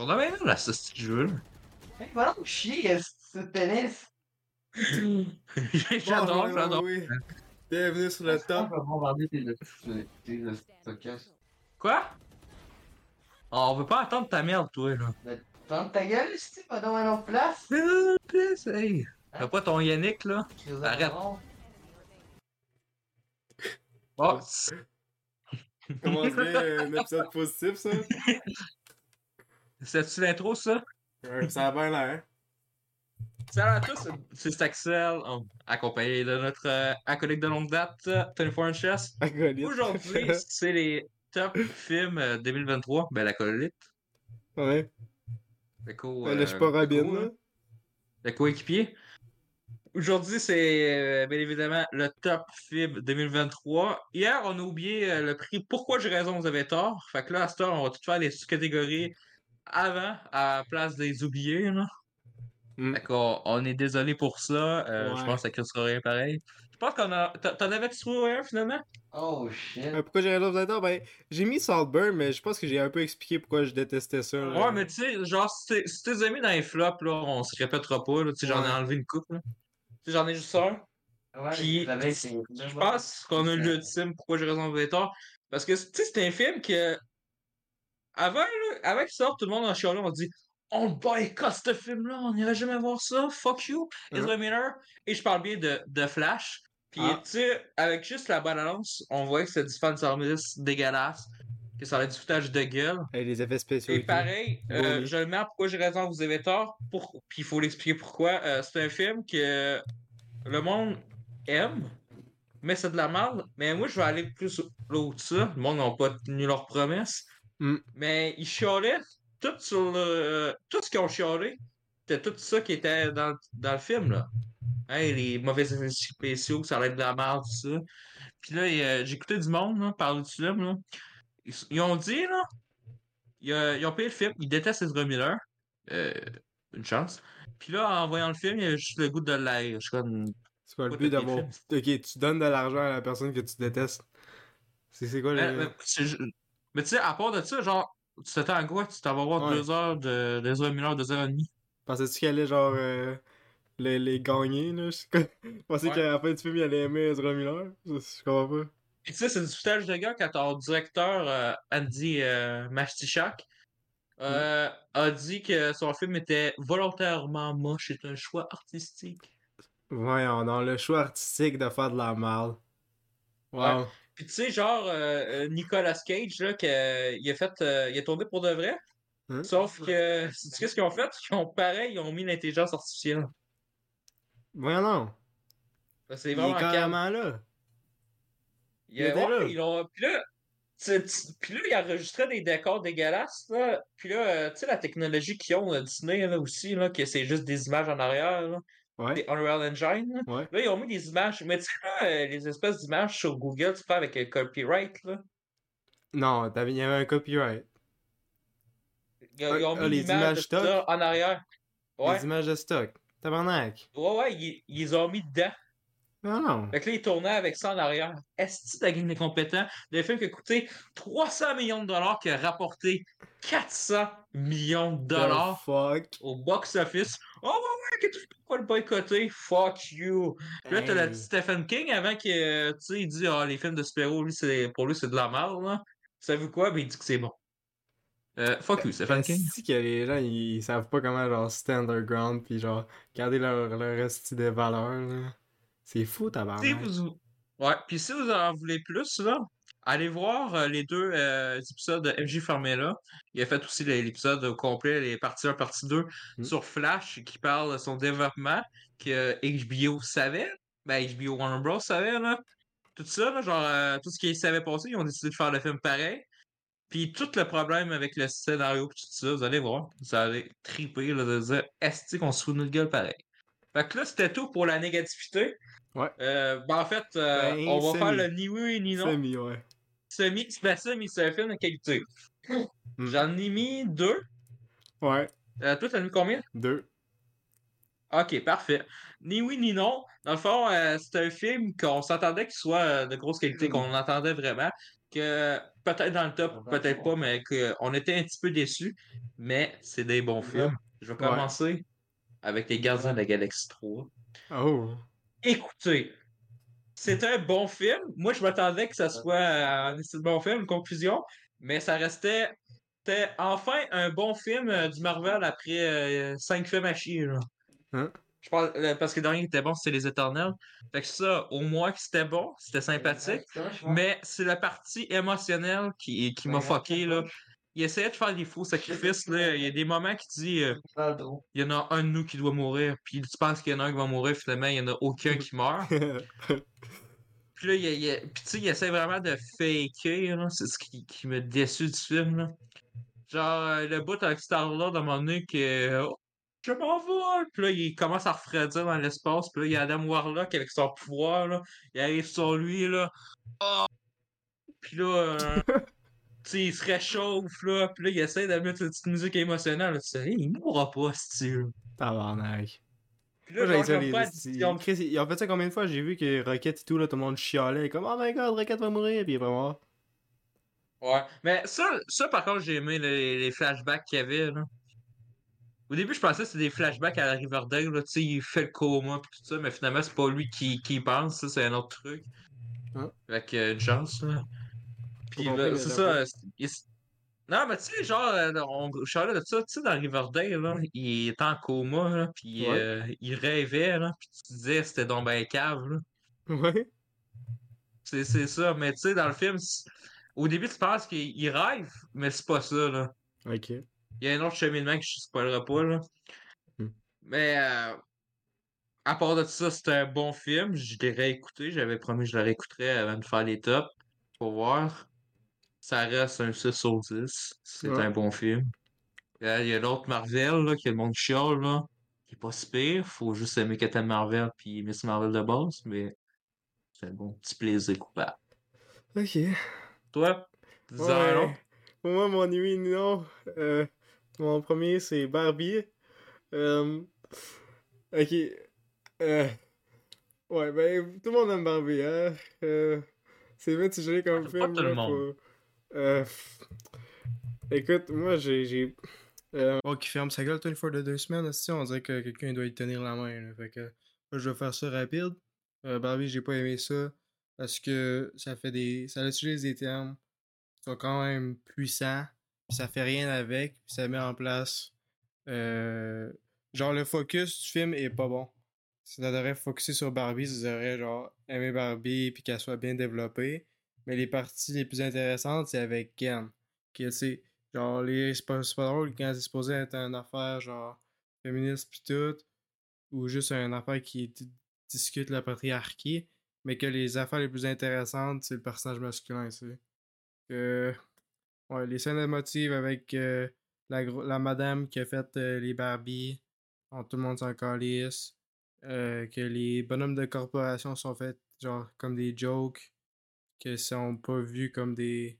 qu'on a bien là, ce petit jeu, là. Hey, va donc chier, ce pénis. J'adore, Bonjour, j'adore. oui. Bienvenue sur le Est-ce qu'on top. peut bombarder tes tes- tes stockage? Quoi? Oh, on veut pas attendre ta merde, toi, là. Ferme ta gueule, si pas dans une autre place. Euh, please, hey. T'as pas ton Yannick, là? Crise Arrête. Oh, Commence bien euh, un épisode positif, ça? c'est-tu l'intro, ça? Ça a bien l'air. Salut à tous, c'est Axel, en- accompagné de notre euh, acolyte de longue date, euh, 24 Inches. Acolyte. Aujourd'hui, c'est les top films euh, 2023. Ben, l'acolyte. Ouais. Le co, Ben je euh, pas le Robin, co, là. Le coéquipier. Aujourd'hui, c'est euh, bien évidemment le top film 2023. Hier, on a oublié euh, le prix Pourquoi j'ai raison, vous avez tort. Fait que là, à cette heure, on va tout faire les sous-catégories avant, à la place des oubliés. Là. Mm. Fait on est désolé pour ça. Euh, Je pense que ça sera rien pareil. Je pense qu'on a. t'en- avais-tu trouvé un finalement? Oh shit. Euh, pourquoi j'ai raison vous Ben, j'ai mis Saltburn, mais je pense que j'ai un peu expliqué pourquoi je détestais ça. là. Ouais, mais tu sais, genre, si t'es- si t'es mis dans les flops, là, on se répétera pas. là. Tu sais, j'en ai enlevé une coupe. Tu j'en ai juste un. Ouais. Je pense qu'on a le ultime pourquoi j'ai raison de tort. Parce que, tu sais, c'est un film que. Avant, là, avant qu'il sorte, tout le monde en chialait, on dit On boycotte ce film-là, on n'irait jamais voir ça, fuck you, Ezra Miller. Et je parle bien de, de Flash. Puis, Ah. tu sais, avec juste la balance, on voit que c'est du fan service dégueulasse, que ça a du foutage de gueule. Hey, les effets spéciaux. Et pareil, euh, je le mets à pourquoi j'ai raison, vous avez tort. Pour... Puis il faut l'expliquer pourquoi. Euh, c'est un film que le monde aime, mais c'est de la merde. Mais moi, je vais aller plus l'autre de ça. Le monde n'a pas tenu leurs promesses. Mm. Mais ils chialaient tout sur le. Tout ce qu'ils ont chialé, c'était tout ça qui était dans, dans le film, là. Hey, les mauvais effets spéciaux, ça allait être de la merde, tout ça. Puis là, euh, j'ai écouté du monde là, parler du film, là. Ils, ils ont dit, là, ils, euh, ils ont payé le film, ils détestent Ezra Miller. Euh, une chance. Puis là, en voyant le film, il y a juste le goût de l'air. Je comme. C'est quoi le but d'avoir. Ok, tu donnes de l'argent à la personne que tu détestes. C'est c'est quoi le. Mais, tu sais, à part de ça, genre, tu t'attends à quoi? Tu t'en vas voir Ouais. deux heures de d'Ezra Miller, deux heures et demie. Pensais-tu qu'il allait genre. euh, les, les gagner, là? Je pensais Ouais. qu'à la fin du film, il allait aimer Ezra Miller. Je, je comprends pas. Puis tu sais, c'est du foutage de gars quand ton directeur, euh, Andy euh, Mastichak, euh, a dit que son film était volontairement moche. C'est un choix artistique. Voyons, dans le choix artistique de faire de la merde. Wow. Ouais. Puis tu sais, genre, euh, euh, Nicolas Cage, là, que, il a fait, euh, il a tourné pour de vrai. Hein? Sauf que, sais-tu qu'est-ce qu'ils ont fait? Ils ont pareil, ils ont mis l'intelligence artificielle. Voyons, non. Ça, C'est Il est vraiment carrément là. Il était ouais, là. ils l'ont- Puis là, tu- tu- puis là, ils enregistraient des décors dégueulasses. Là. Puis là, tu sais, la technologie qu'ils ont Disney là, aussi, là, que c'est juste des images en arrière, là, Ouais. des Unreal Engine. Là. Ouais. Là, ils ont mis des images. Mais tu sais, euh, les espèces d'images sur Google, tu fais avec un copyright. Là. Non, il y avait un copyright. Ils, ont- ils ont Ah, mis les images de stock? ça en arrière. Ouais, Les images de stock. Tabarnak. ouais, ouais, ils, ils les ont mis dedans. Non, non. Fait que là, ils tournaient avec ça en arrière. Est-ce que la game des compétents? Le film qui a coûté 300 millions de dollars, qui a rapporté 400 millions de dollars The fuck? au box-office. Oh ouais, ouais, que tu peux pas le boycotter. Fuck you. Puis là, t'as la petite Stephen King avant que, euh, tu sais, il dit, ah, les films de super-héros, lui, c'est, pour lui, c'est de la merde, là. Savez-vous quoi? Ben, il dit que c'est bon. Euh, fuck you, Stephen King. Est-ce que les gens, ils, savent pas comment, genre, stand underground, puis genre, garder leur, leur reste de valeur, là? C'est fou, Si tabarnak. vous... Ouais, puis si vous en voulez plus, là, allez voir euh, les deux euh, épisodes de MJ Formula. Il a fait aussi l'épisode au complet, les parties 1, partie 2, Mm. sur Flash, qui parle de son développement, que HBO savait, ben HBO Warner Bros. savait, là. Tout ça, là, genre, euh, tout ce qu'ils savaient passer, ils ont décidé de faire le film pareil. Puis tout le problème avec le scénario pis tout ça, vous allez voir, vous allez triper, là, de dire, est-ce qu'on se fout de notre gueule pareil? Fait que là, c'était tout pour la négativité. Ouais. Euh, ben en fait, euh, Ben, on va faire le ni oui ni non. Semi, ouais. Semi, ben semi, c'est un film de qualité. Mm. J'en ai mis deux. Ouais, Euh, toi, t'en as mis combien? deux. Ok, parfait. Ni oui ni non. Dans le fond, euh, c'est un film qu'on s'attendait qu'il soit euh, de grosse qualité, Mm. qu'on attendait vraiment. que peut-être dans le top, peut-être pas, mais qu'on était un petit peu déçus. Mais c'est des bons films. Je vais commencer avec Les Gardiens de la Galaxie 3. Oh. Écoutez, c'est un bon film. Moi, je m'attendais que ça soit un bon film, une conclusion, mais ça restait. C'était enfin un bon film euh, du Marvel après euh, cinq films à chier. Là. Hein? Je pense, euh, parce que le dernier qui était bon, c'était Les Éternels. Fait que ça, au moins que c'était bon, c'était sympathique. Mais c'est la partie émotionnelle qui, qui m'a fucké. Là. Il essayait de faire des faux sacrifices. Là. Il y a des moments qui dit euh, il y en a un de nous qui doit mourir. Puis tu penses qu'il y en a un qui va mourir, finalement, il n'y en a aucun qui meurt. Puis là, il, il, puis, tu sais, il essaie vraiment de faker. C'est ce qui, qui me déçu du film. Là. Genre, euh, le bout avec Star-Lord, à un moment donné, que oh, je m'en vais. Puis là, il commence à refroidir dans l'espace. Puis là, il y a Adam Warlock avec son pouvoir. Là. Il arrive sur lui. là. Oh! Puis là, euh, sais, il se réchauffe. Là. Puis là, il essaie de mettre une petite musique émotionnelle. Là. Tu sais, il mourra pas, ce style. Tabarnak. Puis là, Moi, genre, les pas. Chris, ils ont fait ça combien de fois? J'ai vu que Rocket et tout, là, tout le monde chialait. Comme, oh my god, Rocket va mourir, puis il est mort. Ouais. Mais ça, ça par contre, j'ai aimé les, les flashbacks qu'il y avait. Là. Au début, je pensais que c'était des flashbacks à la Riverdale. Là. Tu sais, il fait le coma pis tout ça, mais finalement, c'est pas lui qui, qui pense. Ça, c'est un autre truc. Hein? Avec euh, une chance. Là. Puis c'est ça. il Non, mais tu sais, genre, euh, on je parlais de ça, tu sais, dans Riverdale, là, il était en coma, là, puis Ouais. euh, il rêvait, là, puis tu disais c'était donc ben cave, là. Ouais. C'est c'est ça, mais tu sais, dans le film, au début, tu penses qu'il il rêve, mais c'est pas ça, là. Ok. Il y a un autre cheminement que je spoilerai pas, là. Hmm. Mais euh, à part de ça, c'était un bon film. Je l'ai réécouté. J'avais promis que je le réécouterais avant de faire les tops pour voir. Ça reste un 6 sur 10. C'est Ouais. un bon film. Euh, Il y a l'autre Marvel, là, qui est le monde chiale, là. Qui est pas si pire. Faut juste aimer Captain Marvel puis Miss Marvel de base, mais c'est un bon petit plaisir coupable. Ok. Toi, dis Ouais. Pour moi, mon oui, non. Euh, mon premier, c'est Barbie. Euh, ok. Euh, ouais, ben, tout le monde aime Barbie, hein. C'est mitigé comme Pas film. tout le monde. faut- Euh, écoute, moi, j'ai. Euh... Oh, qui ferme sa gueule 24 de deux semaines, aussi, on dirait que quelqu'un doit y tenir la main. Là, fait que je vais faire ça rapide. Euh, Barbie, j'ai pas aimé ça parce que ça fait des. Ça utilise des termes qui sont quand même puissants, puis ça fait rien avec, puis ça met en place. euh, Genre, le focus du film est pas bon. Ça devrait focuser sur Barbie, ça devrait genre aimer Barbie puis qu'elle soit bien développée. Mais les parties les plus intéressantes, c'est avec Ken. Tu sais, genre, les, c'est pas, c'est pas drôle quand c'est supposé être une affaire, genre, féministe pis tout, ou juste une affaire qui discute la patriarchie, mais que les affaires les plus intéressantes, c'est le personnage masculin, tu. Que, ouais, les scènes émotives avec euh, la, la madame qui a fait euh, les Barbie, dont tout le monde s'en calisse, euh, que les bonhommes de corporation sont faits, genre, comme des jokes, que sont pas vus comme des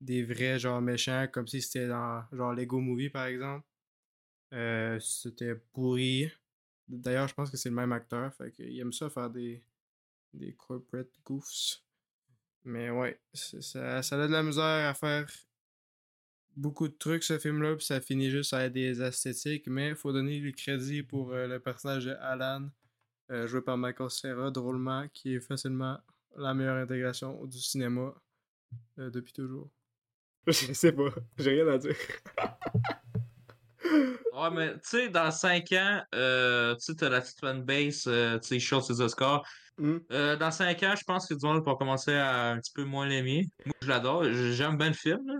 des vrais genre méchants comme si c'était dans genre Lego Movie par exemple. Euh, c'était pourri. D'ailleurs je pense que c'est le même acteur fait qu'il aime ça faire des des corporate goofs. Mais ouais ça, ça a de la misère à faire beaucoup de trucs ce film là puis ça finit juste à des esthétiques mais faut donner le crédit pour euh, le personnage de Alan euh, joué par Michael Cera drôlement qui est facilement la meilleure intégration du cinéma euh, depuis toujours. Je sais pas, j'ai rien à dire. Ouais, mais tu sais, dans 5 ans, euh, tu sais, t'as la petite fanbase, euh, tu sais, chaud ses Oscars. Hmm. Euh, dans 5 ans, je pense que du monde va commencer à un petit peu moins l'aimer. Moi, je l'adore. J'aime bien le film, là.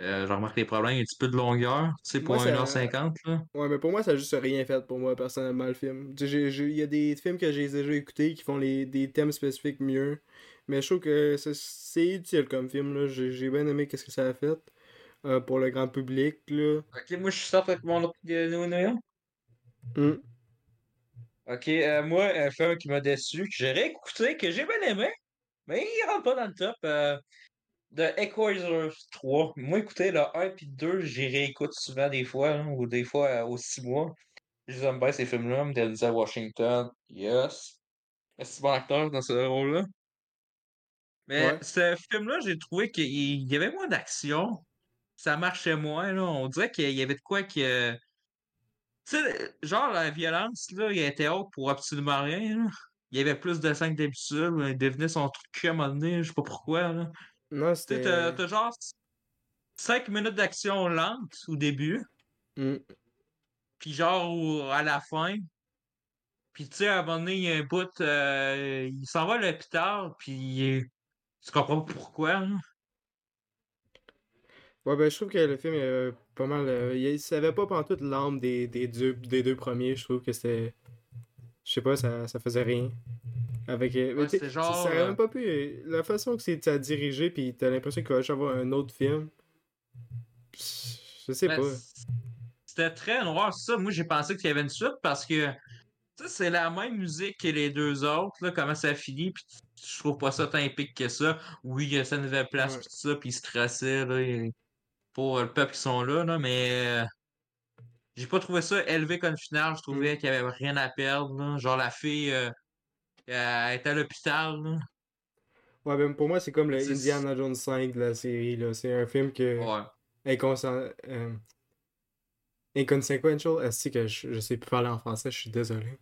Euh, je remarque les problèmes, il y a un petit peu de longueur, tu sais, pour Moi, ça- 1h50, là. Ouais, mais pour moi, ça a juste rien fait pour moi, personnellement, le film. Il y a des films que j'ai déjà écoutés qui font les, des thèmes spécifiques mieux. Mais je trouve que c'est- utile comme film, là. J'ai j'ai bien aimé qu'est-ce que ça a fait euh, pour le grand public, là. Ok, moi, je suis sorti avec mon autre Noël. Hmm. Ok, euh, moi, un film qui m'a déçu, que j'ai réécouté, que j'ai bien aimé, mais il rentre pas dans le top. De Equalizer 3. Moi, écoutez, le 1 puis le 2, j'y réécoute souvent des fois, là, ou des fois euh, aux 6 mois. Je les aime bien ces films-là, Denzel Washington, yes. Est-ce bon acteur dans ce rôle-là? Mais Ouais. ce film-là, j'ai trouvé qu'il y avait moins d'action. Ça marchait moins, là. On dirait qu'il y avait de quoi que. Tu sais, genre, la violence, là, il était haute pour absolument rien, là. Il y avait plus de sang que d'habitude. Il devenait son truc à un moment donné, je sais pas pourquoi, là. Non, Tu sais, t'as c'était. t'as genre 5 minutes d'action lente au début, Hmm. puis genre au- à la fin. Puis tu sais, à un moment donné, il y a un bout, euh, il s'en va à l'hôpital, puis tu comprends pas pourquoi, là. Ouais, ben, je trouve que le film est euh, pas mal. euh, il savait pas pantoute l'âme des, des, deux, des deux premiers. Je trouve que c'était. Je sais pas, ça, ça faisait rien. Avec. euh, Ouais, ça- genre, Ça aurait euh, même pas pu. euh, La façon que c'est à diriger, puis t'as l'impression qu'il va juste avoir un autre film. Je sais Ben, pas. C'était très noir, ça. Moi, j'ai pensé qu'il y avait une suite parce que, c'est la même musique que les deux autres, là, comment ça finit, puis tu- je trouve pas ça tant épique que ça. Oui, il y a sa nouvelle place, pis tout ça, puis il stressait, là, et- pour le peuple qui sont là, là, mais j'ai pas trouvé ça élevé comme finale. Je trouvais qu'il y avait rien à perdre, là. Genre, la fille, euh, elle était à l'hôpital. Ouais, ben, pour moi, c'est comme le Indiana Jones 5 de la série. là. C'est un film que. Ouais. Inconscient. Euh... Inconsequential. Est-ce que je, je sais plus parler en français, je suis désolé.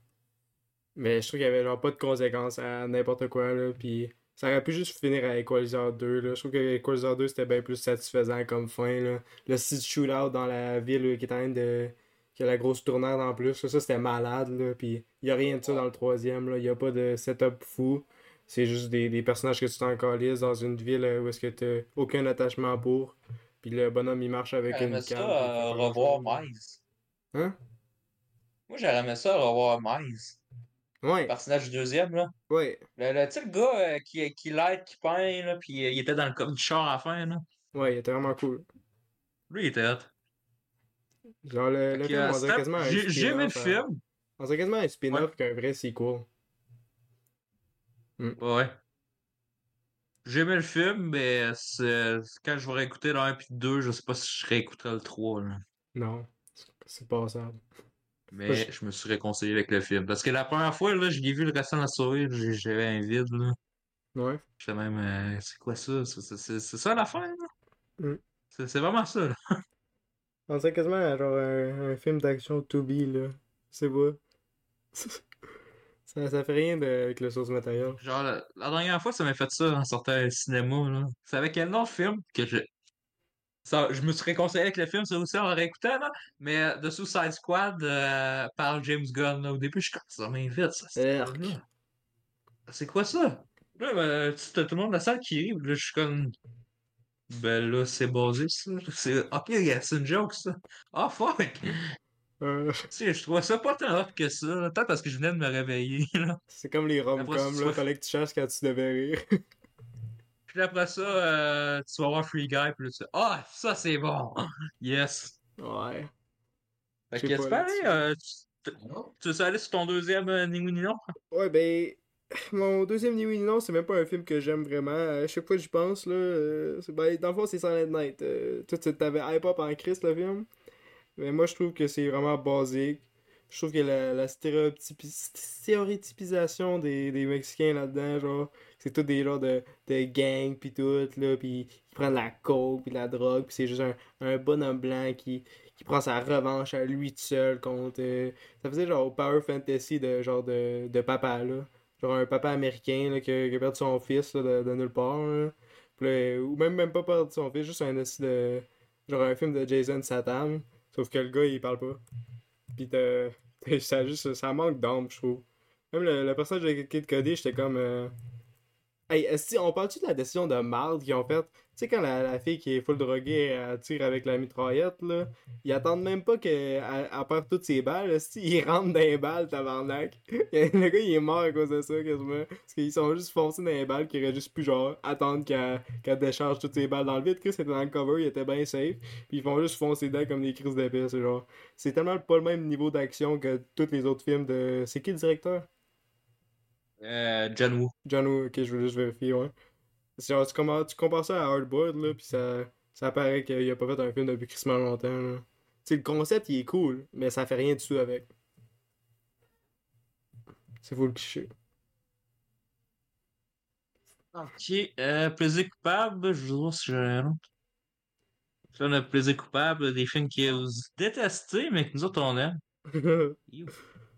Mais je trouve qu'il y avait genre pas de conséquences à n'importe quoi, là. Puis ça aurait pu juste finir à Equalizer 2, là. Je trouve que Equalizer 2 c'était bien plus satisfaisant comme fin, là. Le site shootout dans la ville là, qui est en train de. Qui a la grosse tournade en plus. Ça, ça, c'était malade, là. Puis y a rien de ça dans le troisième, là. Y a pas de setup fou. C'est juste des, des personnages que tu t'en calisses dans une ville euh, où est-ce que t'as aucun attachement pour. Puis le bonhomme il marche avec une ça canne. il euh, revoir. Miles. Hein? Moi, j'aurais ça revoir Miles. Le Ouais, personnage du deuxième, là. ouais, Le, le, tu le gars euh, qui, qui l'aide, qui peint, là, puis euh, il était dans le comme du char à la fin, là. ouais, il était vraiment cool. Lui, il était hot. Genre le, le film, euh, on dirait c'était- quasiment un j'ai- aimé le à- film. On dirait quasiment un spin-off qu'un vrai sequel. Ouais. J'ai aimé le film, mais quand je vais réécouter le 1 puis le 2, je sais pas si je réécouterai le 3, là. Non, c'est- c'est passable. Mais Je- je me suis réconcilié avec le film. Parce que la première fois, là, je l'ai vu le restant de la j'ai- j'avais un vide, là. Ouais. J'étais même, euh, c'est quoi ça? C'est- ça l'affaire, là? Mm. C'est c'est vraiment ça, là. On dirait quasiment genre un, un film d'action to be, là. C'est pas. ça, ça fait rien de, avec le source matériel. Genre, la, la dernière fois, ça m'a fait ça en sortant au cinéma, là. C'est avec quel nom le film que je. Ça, je me suis réconcilié avec le film, ça aussi en réécoutant, là. Mais euh, The Suicide Squad euh, par James Gunn, là. Au début, je suis comme ça m'invite, ça. c'est quoi? C'est quoi ça? Là, ben, tu- t'as tout le monde de la salle qui rit, là, je suis comme. Ben là, c'est basé, ça. C'est. Ok, c'est une joke, ça. Ah, fuck! Euh, Tu sais, je trouvais ça pas tant hot que ça. Peut-être parce que je venais de me réveiller, là. c'est comme les rom-coms, là. Fallait que tu cherches quand tu devais rire. Puis après ça, euh, tu vas voir Free Guy, puis là, tu Ah, ça c'est bon! Yes! ouais. Fait que pas, tu peux aller, euh, tu, tu veux aller sur ton deuxième euh, ni oui ni non? Ouais, ben. Mon deuxième Ni Non, c'est même pas un film que j'aime vraiment. À chaque fois que j'y pense, là. euh, ben, dans le fond, c'est Silent Night. Euh, t'avais hype up en Christ, le film? Mais moi, je trouve que c'est vraiment basique. Je trouve que la, la stéréotypi- stéréotypisation des, des Mexicains là-dedans, genre, c'est tout des genres de, de gangs pis tout, là, pis ils prennent la coke pis la drogue, pis c'est juste un, un bonhomme blanc qui, qui prend sa revanche à lui tout seul contre... euh, ça faisait genre Power Fantasy de genre de, de papa, là. Genre un papa américain, là, qui a, perdu son fils, de, nulle part, là. Ou même, même pas perdu son fils, juste un de... Genre un film de Jason Statham, sauf que le gars, il parle pas. T'as- ça juste... Ça manque d'âme, je trouve. Même le, le personnage de Kid Cody, j'étais comme... euh, Hey, esti, on parle-tu de la décision de marde qu'ils ont faite? Tu sais, quand la, fille qui est full droguée, elle tire avec la mitraillette, là, ils attendent même pas qu'elle elle- elle perde toutes ses balles, esti, ils rentrent dans les balles, tabarnak. Le gars, il est mort à cause de ça, quasiment. Parce qu'ils sont juste foncés dans les balles, qu'ils auraient juste pu, genre, attendre qu'elle décharge toutes ses balles dans le vide. Chris était dans le cover, il était bien safe. Puis ils font juste foncer dedans comme des crises d'épée, c'est genre... C'est tellement pas le même niveau d'action que tous les autres films de... C'est qui le directeur? Euh, John Woo. John Woo, ok, je veux juste vérifier, ouais. Genre, tu, compares, tu compares ça à Hardboiled, là, pis ça, ça paraît qu'il a pas fait un film depuis crissement longtemps, là. Le concept, il est cool, mais ça fait rien du tout avec. C'est fou le cliché. Ok, euh, plaisir coupable, je voir si j'ai. Là, on a plaisir coupable, des films que vous détestez, mais que nous autres on aime. You,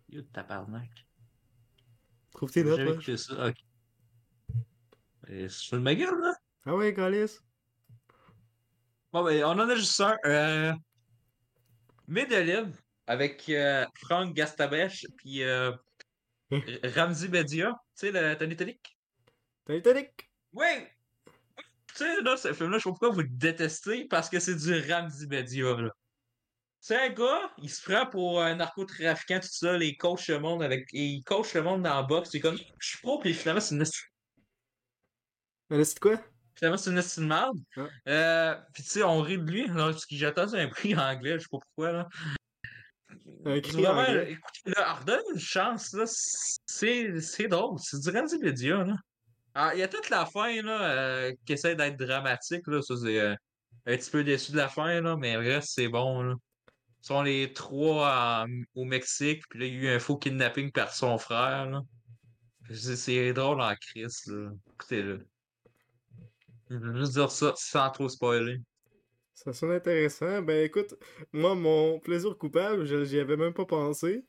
you tabarnak. Trouve tes notes, écouté ça, ok. Et de ma gueule, là? Ah ouais, Calis? Bon, ben, on en a juste un. Euh... Medellin, avec euh, Franck Gastabèche, puis euh, Ramzi Bedia. Tu sais, le Titanic? Titanic? Oui! Tu sais, là, ce film-là, je sais pas pourquoi vous le détestez, parce que c'est du Ramzi Bedia, là. C'est un gars, il se prend pour un narcotrafiquant, tout ça, les coach le monde avec. et il coach le monde dans la boxe, c'est comme, je suis pro, puis finalement, c'est une Mais c'est quoi? finalement, c'est une estime de merde. Ouais. Euh, puis tu sais, on rit de lui, parce qu'il j'attends un prix en anglais, je sais pas pourquoi, là. Vraiment, écoutez, là, redonne une chance, là, c'est c'est drôle, c'est du Ramzi Bedia, là. Ah, il y a toute la fin, là, euh, qui essaie d'être dramatique, là, ça, c'est euh, un petit peu déçu de la fin, là, mais le reste, c'est bon, là. Sont les trois en- au Mexique, puis là, il y a eu un faux kidnapping par son frère. C'est drôle en crise. Écoutez-le. Je veux juste dire ça sans trop spoiler. Ça sonne intéressant. Ben écoute, moi, mon plaisir coupable, j'y avais même pas pensé.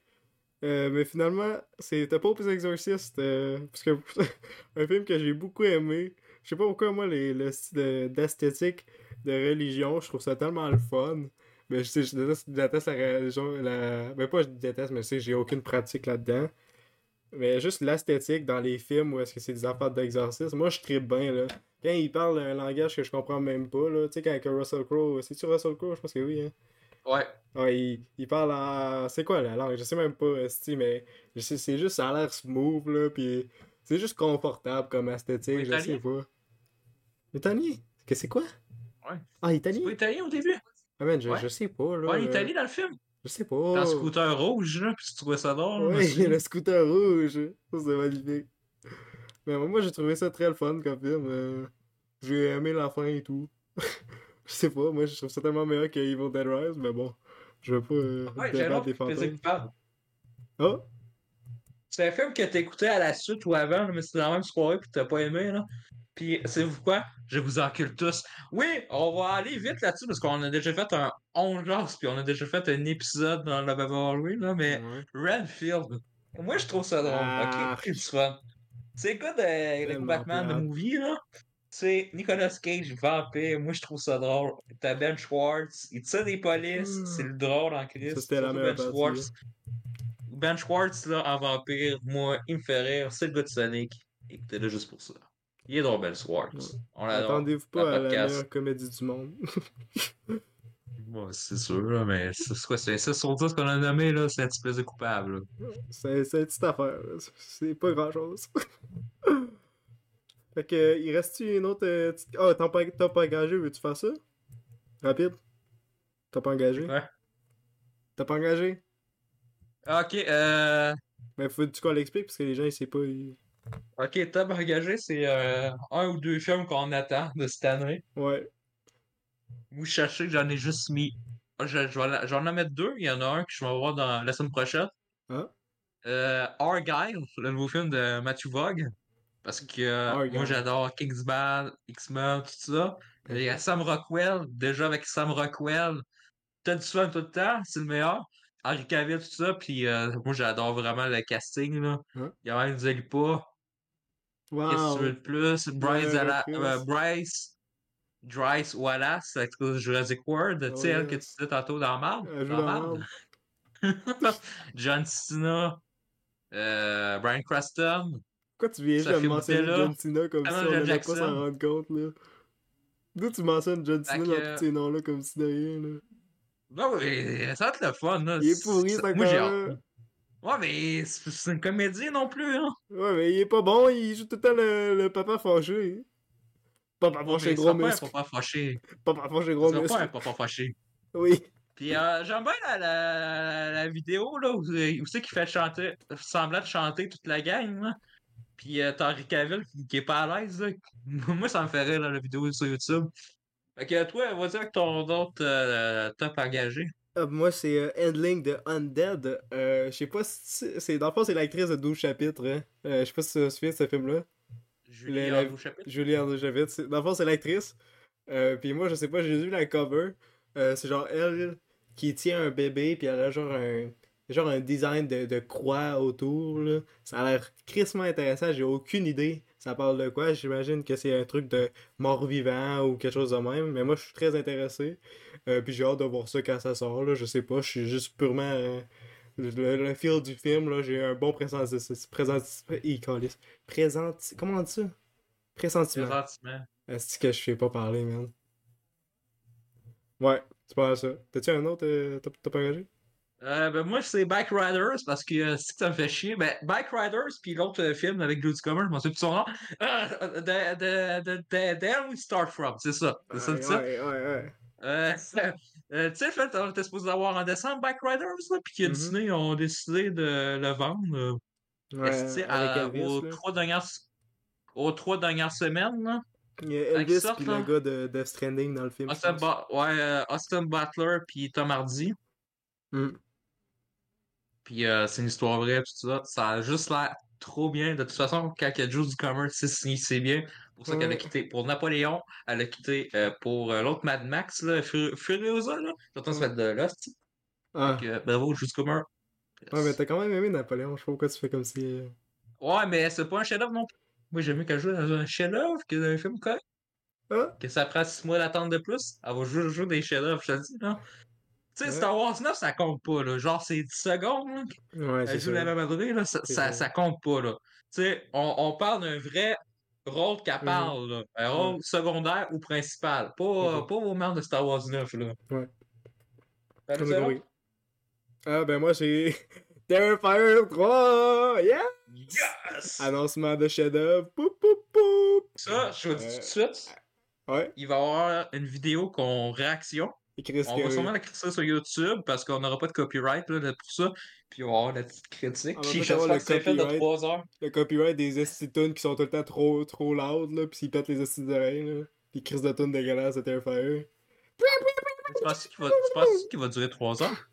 Euh, mais finalement, c'était pas aux exorcistes. euh, parce que un film que j'ai beaucoup aimé. Je sais pas pourquoi, moi, le style de- d'esthétique de religion, je trouve ça tellement le fun. Mais je sais, je déteste, je déteste la religion. La... Ben pas je déteste, mais tu sais, j'ai aucune pratique là-dedans. Mais juste l'esthétique dans les films où est-ce que c'est des affaires d'exorcisme, moi je tripe bien là. Quand il parle un langage que je comprends même pas, là, tu sais, quand que Russell Crowe, c'est-tu Russell Crowe? Je pense que oui, hein. Ouais. Ouais, il, il parle en. C'est quoi la langue? Je sais même pas, esti, mais je c'est juste, ça a l'air smooth, là, pis c'est juste confortable comme esthétique, je Italien? sais pas. Italien? Que c'est quoi? Ouais. Ah, C'est italien? pas italien au début? Ah, man, je, Ouais. je sais pas, là. Ouais, euh, l'Italie dans le film. Je sais Dans pas. le scooter rouge, là, pis tu trouvais ça drôle. Oui, le scooter rouge. Ça, c'est magnifique. Mais moi, j'ai trouvé ça très le fun comme film. euh, J'ai aimé la fin et tout. je sais pas, moi, je trouve ça tellement meilleur que Evil Dead Rise, mais bon, je veux pas euh, Ouais, débattre des fantômes. Ah, C'est un film que t'écoutais à la suite ou avant, mais c'était dans la même soirée pis t'as pas aimé, là. Puis, savez-vous quoi? Je vous encule tous. Oui, on va aller vite là-dessus parce qu'on a déjà fait un 11 jours, puis on a déjà fait un épisode dans le Beverly, là, mais ouais. Redfield. Moi, je trouve ça drôle. Ah. Ok, c'est fun. C'est quoi de Batman de movie, là? C'est Nicolas Cage, vampire. Moi, je trouve ça drôle. T'as Ben Schwartz, il tire des polices. Hmm. C'est le drôle en Christ. C'était la meilleure Ben Schwartz. Ben Schwartz, là, en vampire, moi, il me fait rire. C'est le gars de Sonic. Écoutez-le juste pour ça. Il est drôle. On l'adore. Attendez-vous pas à la meilleure comédie du monde. Ouais, c'est sûr, là, mais c'est quoi? C'est ça sur 10 qu'on a nommé, là. C'est un petit plaisir coupable, là. c'est une petite affaire, là. c'est pas grand chose. fait que, euh, il reste-tu une autre. euh, petite- Ah, t'as pas, t'as pas engagé, veux-tu faire ça? Rapide? T'as pas engagé? Ouais. T'as pas engagé? Ok, euh. Ben, faut-tu qu'on l'explique parce que les gens, ils savent pas. ils- Ok, Top Engagé, c'est euh, un ou deux films qu'on attend de cette année. Ouais. Vous cherchez que j'en ai juste mis. Je, je vais je vais en mettre deux. Il y en a un que je vais voir dans la semaine prochaine. Ah. Euh, Argyle, le nouveau film de Matthew Vogue. Parce que euh, moi j'adore Kingsman, X-Men, tout ça. Il y a Sam Rockwell, déjà avec Sam Rockwell. T'as du fun tout le temps, c'est le meilleur. Henry Cavill, tout ça. Puis euh, moi j'adore vraiment le casting. Là. Hein? Il y a même Qu'est-ce que tu veux de plus? Bryce, euh, Bryce, Bryce Wallace, avec de Jurassic World, tu sais, Oh, elle que tu disais tantôt dans. Elle joue Dans. John Cena, euh, Brian Cranston. Pourquoi tu viens de mentionner John Cena comme si Samuel on L. allait pas s'en rendre compte, là? D'où tu mentionnes John Cena dans tous ces noms-là comme si de rien, là? Non, mais ça va être le fun, là. Il est pourri, C'est- cet Moi, j'ai hâte. Ouais, mais c'est une comédie non plus, hein. Ouais, mais il est pas bon, il joue tout le temps le, le papa fâché. Papa fâché gros c'est pas un muscle. papa fâché. Papa fâché gros C'est pas un muscle. papa fâché. Oui. Puis euh, j'aime bien la, la, la vidéo là, où, où c'est qu'il fait chanter, semblant de chanter toute la gang. Là. Puis euh, t'as Henry Cavill qui, qui est pas à l'aise. Moi, ça me fait rire là, la vidéo sur YouTube. Fait que toi, vas-y avec ton autre euh, top engagé. Ah, moi, c'est euh, Endling de Undead. Euh, je sais pas si. c'est- dans le fond, c'est l'actrice de 12 chapitres. Hein. Euh, je sais pas si tu te souviens de ce film-là. Julie la- Andrew Chapitre. Julie Andrew c'est- Dans le fond, c'est l'actrice. Euh, puis moi, je sais pas, j'ai vu la cover. C'est genre elle qui tient un bébé, puis elle a genre un, genre un design de, de croix autour. Là. Ça a l'air crissement intéressant, j'ai aucune idée. Ça parle de quoi? J'imagine que c'est un truc de mort-vivant ou quelque chose de même. Mais moi, je suis très intéressé. Euh, puis j'ai hâte de voir ça quand ça sort. Là. Je sais pas, je suis juste purement. euh, le, le feel du film, là, j'ai un bon pressentiment. Présent... Câlisse. Présenti- Comment on dit ça? Pressentiment. Présentement. Est-ce que je sais pas parler, man? Ouais, c'est pas ça. T'as-tu un autre euh, t'as pas engagé? Euh, ben moi, c'est Bike Riders parce que euh, c'est que ça me fait chier. Ben, Bike Riders, puis l'autre euh, film avec Drew Comer, je m'en souviens plus son nom. Euh, de, de, de, de, There We Start From, c'est ça. C'est ça le titre. ouais, ouais, ouais. Tu sais, fait, on était supposé l'avoir en décembre, Bike Riders, puis que Mhm. Disney ont décidé de le vendre euh, Ouais, avec à- Elvis, aux, là. trois dernières, aux trois dernières semaines. Là. Il y a Elvis sortent, puis là. le gars de Death Stranding dans le film. Austin. Ba- ouais, euh, Austin Butler, puis Tom Hardy. Mm. Puis euh, c'est une histoire vraie, tout ça. Ça a juste l'air trop bien. De toute façon, quand elle joue du commerce, c'est c'est bien. pour ça qu'elle a quitté pour Napoléon. Elle a quitté euh, pour euh, l'autre Mad Max, là, Fur- Furiosa. Là. J'entends se mettre de Ah, Donc, euh, bravo, joue du commerce. ouais, mais t'as quand même aimé Napoléon. Je sais pas pourquoi tu fais comme si. Ouais, mais c'est pas un chef-d'œuvre non plus. Moi, j'aime mieux qu'elle joue dans un chef-d'œuvre que dans un film correct. Ah, Que ça prend six mois d'attente de plus. Elle va jouer, jouer des chefs-d'œuvre, je te dis. là. Tu sais, Ouais. Star Wars 9, ça compte pas. Là. Genre, c'est 10 secondes. là, ouais, c'est la ça. même Madrid, là, ça, C'est ça, ça. ça compte pas, là. Tu sais, on, on parle d'un vrai rôle qu'elle Mhm. parle, là. Un rôle secondaire ou principal. Pas, pas au meurtre de Star Wars 9, là. Ouais. T'as oui. Ah, ben moi, j'ai. Terrifier 3! Yeah! Yes! Annoncement de chef-d'œuvre. Poup, poup, poup! Ça, je vous dis Euh, tout de suite, Ouais, il va y avoir une vidéo qu'on réaction. Chris On va sûrement la ça sur YouTube parce qu'on n'aura pas de copyright là, pour ça. Puis on va avoir la petite critique. On Puis j'espère le que fait de copyright. 3 heures. le copyright des esti tunes qui sont tout le temps trop, trop loud, là, pis s'ils pètent les esti d'oreilles, là. Pis Chris de tunes dégueulasses de Terrifier. Tu penses qu'il va, va durer 3 heures?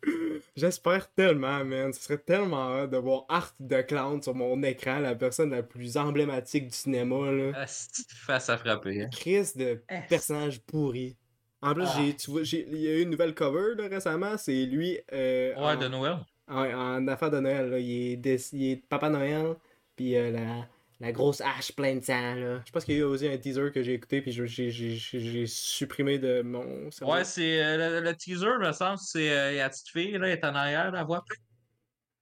J'espère tellement, man. Ce serait tellement hâte de voir Art de Clown sur mon écran, la personne la plus emblématique du cinéma, là. Ah, face à frapper. Hein. Chris de personnage pourri. En plus, Ah. j'ai, tu vois, il y a eu une nouvelle cover, là, récemment. C'est lui, euh, Ouais, en, de Noël. en, en affaire de Noël, là. Il est, il est Papa Noël, puis euh, la, la grosse hache pleine de sang, là. Je pense qu'il y a eu aussi un teaser que j'ai écouté, puis j'ai, supprimé de mon cerveau. Ouais, c'est euh, le, le teaser, me semble, c'est euh, la petite fille, là, elle est en arrière, la voix.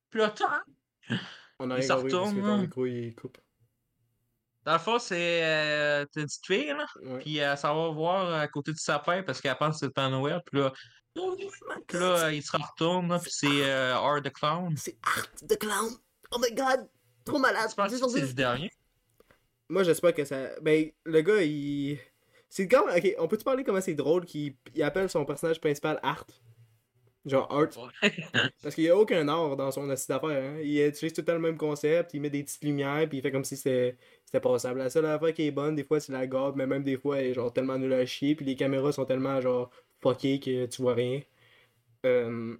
Puis là, tant- On a il que retourne, micro, il coupe. Dans le fond, c'est euh, t'as une petite fille, là. Ouais. Puis elle s'en va voir à côté du sapin parce qu'elle pense que c'est le Père Noël. Puis là, puis là euh, il se retourne, là, puis c'est euh, Art the Clown. C'est Art de Clown! Oh my god! Trop malade! Je pense que c'est le dernier? Moi, j'espère que ça. Ben, le gars, il. C'est quand Ok, on peut-tu parler comment c'est drôle qu'il il appelle son personnage principal Art? Genre Art. Parce qu'il y a aucun art dans son assis d'affaires. Hein. Il utilise tout le temps le même concept, il met des petites lumières, puis il fait comme si c'était passable. La seule affaire qui est bonne, des fois, c'est la garde, mais même des fois, elle est genre tellement nulle à chier, puis les caméras sont tellement genre fuckées que tu vois rien. Euh,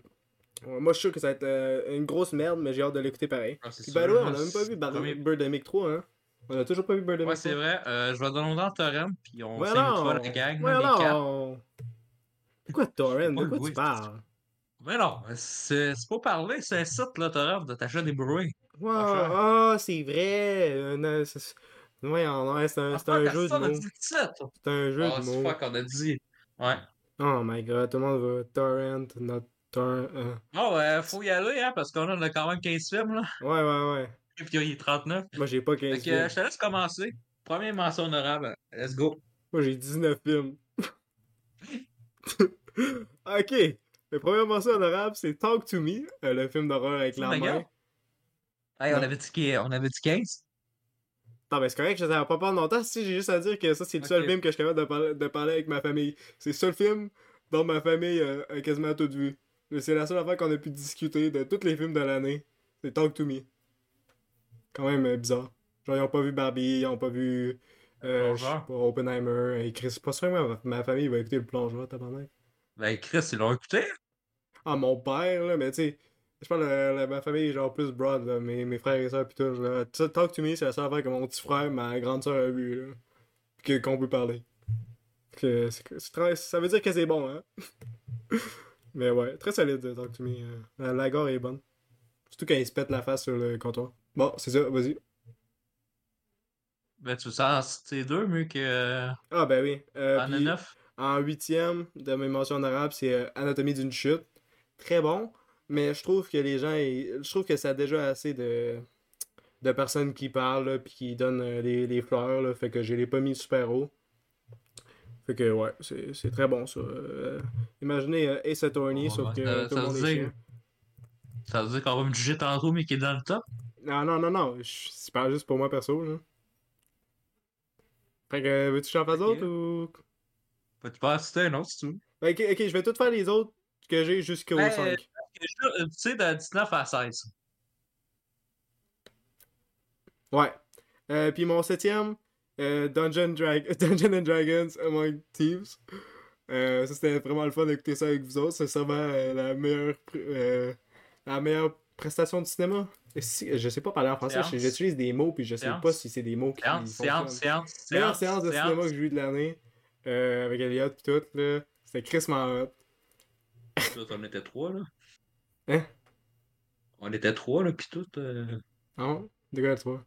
ouais, Moi, je suis sûr que ça va être euh, une grosse merde, mais j'ai hâte de l'écouter pareil. Ah, Puis, the way, on moi, a même pas vu Bar- premier- Birdemic 3, hein. On a toujours pas vu Birdemic Ouais, 3. c'est vrai. Euh, je vais downloader en torrent, puis on Ouais, s'invitera non. la gang, Ouais, là, les quatre. non. Pourquoi Torrent? De quoi tu parles? Mais non, c'est c'est pas parler, c'est un site, là, torrent, de t'acheter des Franchement. ah, c'est vrai. euh, non, c'est- c'est un, c'est un Ah, jeu de mots. C'est un jeu Ah, de c'est mots. pas qu'on a dit. Ouais. Oh my god, tout le monde va torrent, not torrent. euh. Ah ouais, faut y aller, hein, parce qu'on a quand même 15 films, là. Ouais, ouais, ouais. Et puis il est 39. Moi, j'ai pas Fait 15 que euh, films. je te laisse commencer. Première mention honorable. Let's go. Moi, j'ai 19 films. ok. Le premier morceau honorable, c'est Talk to Me, euh, le film d'horreur avec C'est la gueule. Hey, on avait dit, on avait dit 15. Non, mais c'est correct, je savais pas pendant longtemps. Si j'ai juste à dire que ça, c'est le seul film que je suis capable de parler, de parler avec ma famille. C'est le seul film dont ma famille euh, a quasiment tout vu. C'est la seule affaire qu'on a pu discuter de tous les films de l'année. C'est Talk to Me. Quand même euh, bizarre. Genre, ils ont pas vu Barbie, ils ont pas vu. Euh, pas, Oppenheimer. Et Chris, pas sûr que ma, ma famille va écouter le plongeur, tabarnak. Ben, Chris, ils l'ont écouté. Ah, mon père, là, mais tu sais. Je parle de, de ma famille, genre plus broad, là, mes, mes frères et sœurs, pis tout. Là. Talk to me, c'est la seule affaire que mon petit frère, ma grande sœur a vu, là. Que, qu'on peut parler. Que, c'est, c'est très- ça veut dire que c'est bon, hein. Mais ouais, très solide, euh, Talk to me. euh. La, la gare est bonne. Surtout quand il se pète la face sur le comptoir. Bon, c'est ça, vas-y. Ben, tu sens c'est deux mieux que euh, Ah, ben oui. Euh, en puis- 9. En huitième de mes mentions honorables, c'est euh, Anatomie d'une chute. Très bon, mais je trouve que les gens, je trouve que ça a déjà assez de, de personnes qui parlent, puis qui donnent euh, les, les fleurs, là, fait que je l'ai pas mis super haut. Fait que ouais, c'est c'est très bon ça. Euh, imaginez euh, Ace Attorney, sauf que ça- tout le monde est dire-. Ça veut dire qu'on va me juger tantôt, mais qui est dans le top? Non, non, non, non, je je parle juste pour moi perso, là. Fait que, veux-tu que j'en fasse d'autres ou... Peux-tu pas citer un autre, c'est tout? Ok, ok, je vais tout faire les autres que j'ai jusqu'au Ben, 5. Euh, Tu sais, de 19 à 16. Ouais. Euh, puis mon septième, euh, Dungeon, Drag Dungeon and Dragons Among Thieves. Euh, ça, c'était vraiment le fun d'écouter ça avec vous autres. C'est sûrement euh, la meilleure euh, la meilleure prestation de cinéma. Si- je sais pas parler en français, j'utilise des mots puis je sais Séance. pas si c'est des mots qui Séance, fonctionnent. séance, séance, Meilleure séance. séance de cinéma que j'ai eu de l'année. Euh, avec Elliot pis tout, là. C'était Chris hot. Tout, on était trois, là. Hein? On était trois, là, pis tout. euh, Non? De quoi, toi?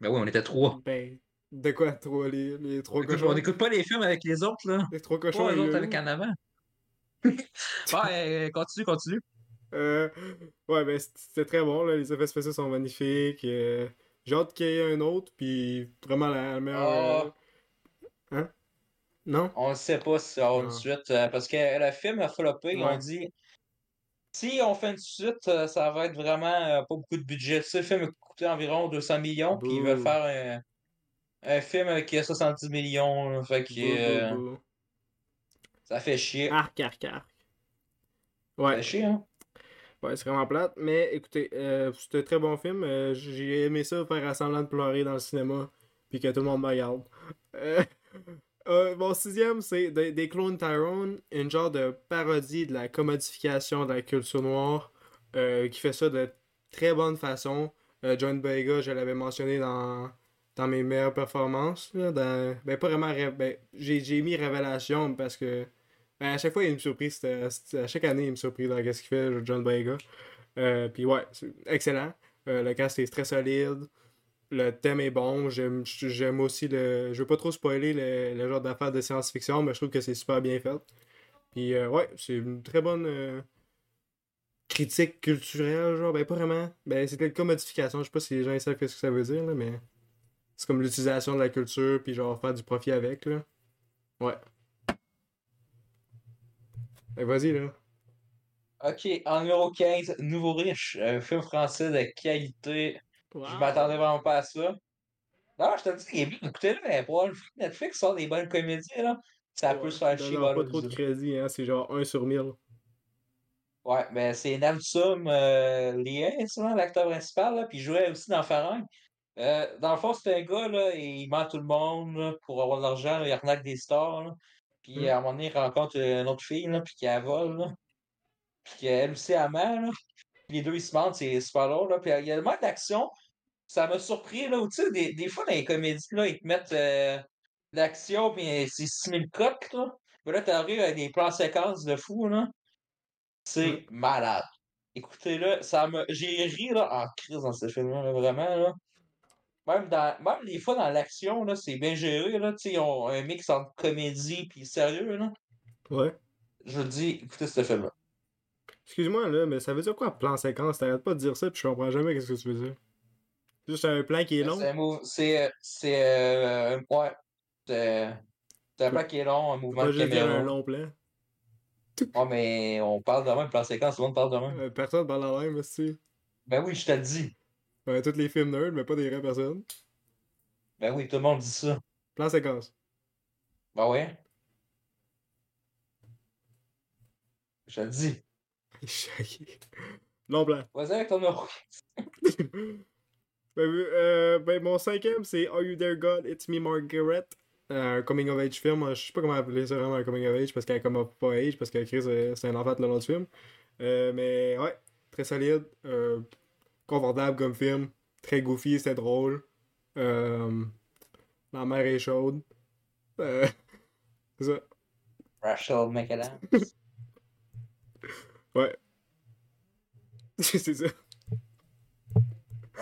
Ben oui, on était trois. Ben, de quoi, toi, les, les trois cochons? on n'écoute pas les films avec les autres, là. Les trois cochons, Pas les autres avec en avant. ouais, continue, continue. Euh, ouais, ben c'était très bon, là. les effets spéciaux sont magnifiques. euh, J'ai hâte qu'il y ait un autre, puis vraiment la, meilleure. Ah. Non? On ne sait pas si ça va avoir une Ah. suite, euh, parce que le film a floppé, ils Ouais. ont dit si on fait une suite, euh, ça va être vraiment euh, pas beaucoup de budget. Tu sais, le film a coûté environ 200 millions, puis ils veulent faire un, un film avec 70 millions. là. fait que Bouh, bouh, bouh. ça fait chier. Arc, arc, arc. Ça Ouais, fait chier, hein? ouais, c'est vraiment plate. Mais écoutez, euh, c'était un très bon film. euh, J'ai aimé ça faire semblant de pleurer dans le cinéma, puis que tout le monde me regarde. Euh, euh, mon sixième, c'est des des Clone Tyrone, une genre de parodie de la commodification de la culture noire, euh, qui fait ça de très bonne façon. Euh, John Boyega, je l'avais mentionné dans, dans mes meilleures performances. là, ben, pas vraiment. Ben, j'ai mis Révélation parce que ben, à chaque fois, il me surprit. À chaque année, il me surprit dans ce qu'il fait, John Boyega. Puis ouais, excellent. Le cast est très solide. Le thème est bon. J'aime aussi le. Je veux pas trop spoiler le, le genre d'affaires de science-fiction, mais je trouve que c'est super bien fait. Puis euh, ouais, c'est une très bonne euh, critique culturelle, genre. Ben pas vraiment. Ben c'était le commodification. Je sais pas si les gens savent ce que ça veut dire, là, mais. C'est comme l'utilisation de la culture, puis genre faire du profit avec, là. Ouais. Ben, vas-y, là. Ok, en numéro 15, Nouveau Riche, un film français de qualité. Je m'attendais vraiment pas à ça. Non, je te dis, il est bien. Écoutez-le, mais pour Netflix sort des bonnes comédies, là. Ça peut se faire chier. Pas trop de crédit, hein. C'est genre 1 sur 1000. Ouais, ben c'est Namsoum euh, Lié, ça, l'acteur principal, là, puis il jouait aussi dans Farang. Euh, dans le fond, c'est un gars, là, et il ment tout le monde là, pour avoir de l'argent, il arnaque des stars. Puis Mm. à un moment donné, il rencontre une autre fille, là, puis qui la vole, là. Puis qu'elle aussi, ment, là. Puis les deux, ils se mentent, c'est super là. Puis il y a le manque d'action, ça m'a surpris, là, où, tu sais, des, des fois, dans les comédies, là, ils te mettent euh, l'action, puis euh, c'est 6000 cotes, là. Mais là, t'arrives avec des plans séquences de fou, là. C'est malade. Écoutez-le, ça me. J'ai ri là, en crise dans ce film-là, là, vraiment. Là. Même, dans... Même des fois dans l'action, là, c'est bien géré. Là, tu sais, ils ont un mix entre comédie et sérieux. Là. Ouais. Je dis, écoutez ce film-là. Excuse-moi, là, mais ça veut dire quoi, plan séquence? T'arrêtes pas de dire ça, puis je comprends jamais qu'est-ce que tu veux dire. Juste un plan qui est long. C'est un move. C'est. Euh, Ouais. C'est un plan qui est long, un mouvement de dire un caméra. long plan. Ouais, mais on parle de même, plan séquence, tout le monde parle de même. Euh, personne parle la même, aussi. Ben oui, je te le dis. Ouais, tous les films nerds, mais pas des vraies personnes. Ben oui, tout le monde dit ça. Plan séquence. Ben ouais. Je te le dis. long plan. Vas-y avec ton. ben, euh, ben, mon cinquième, c'est Are You There God? It's Me Margaret. Euh, un coming of age film. Je sais pas comment appeler ça vraiment un coming of age parce qu'elle est comme pas age parce que Chris, euh, c'est un enfant le long du film. Euh, mais ouais. très solide. euh, confortable comme film. Très goofy, c'est drôle. Euh, la mer est chaude. Euh, c'est ça. Rachel McAdams. Ouais. c'est ça.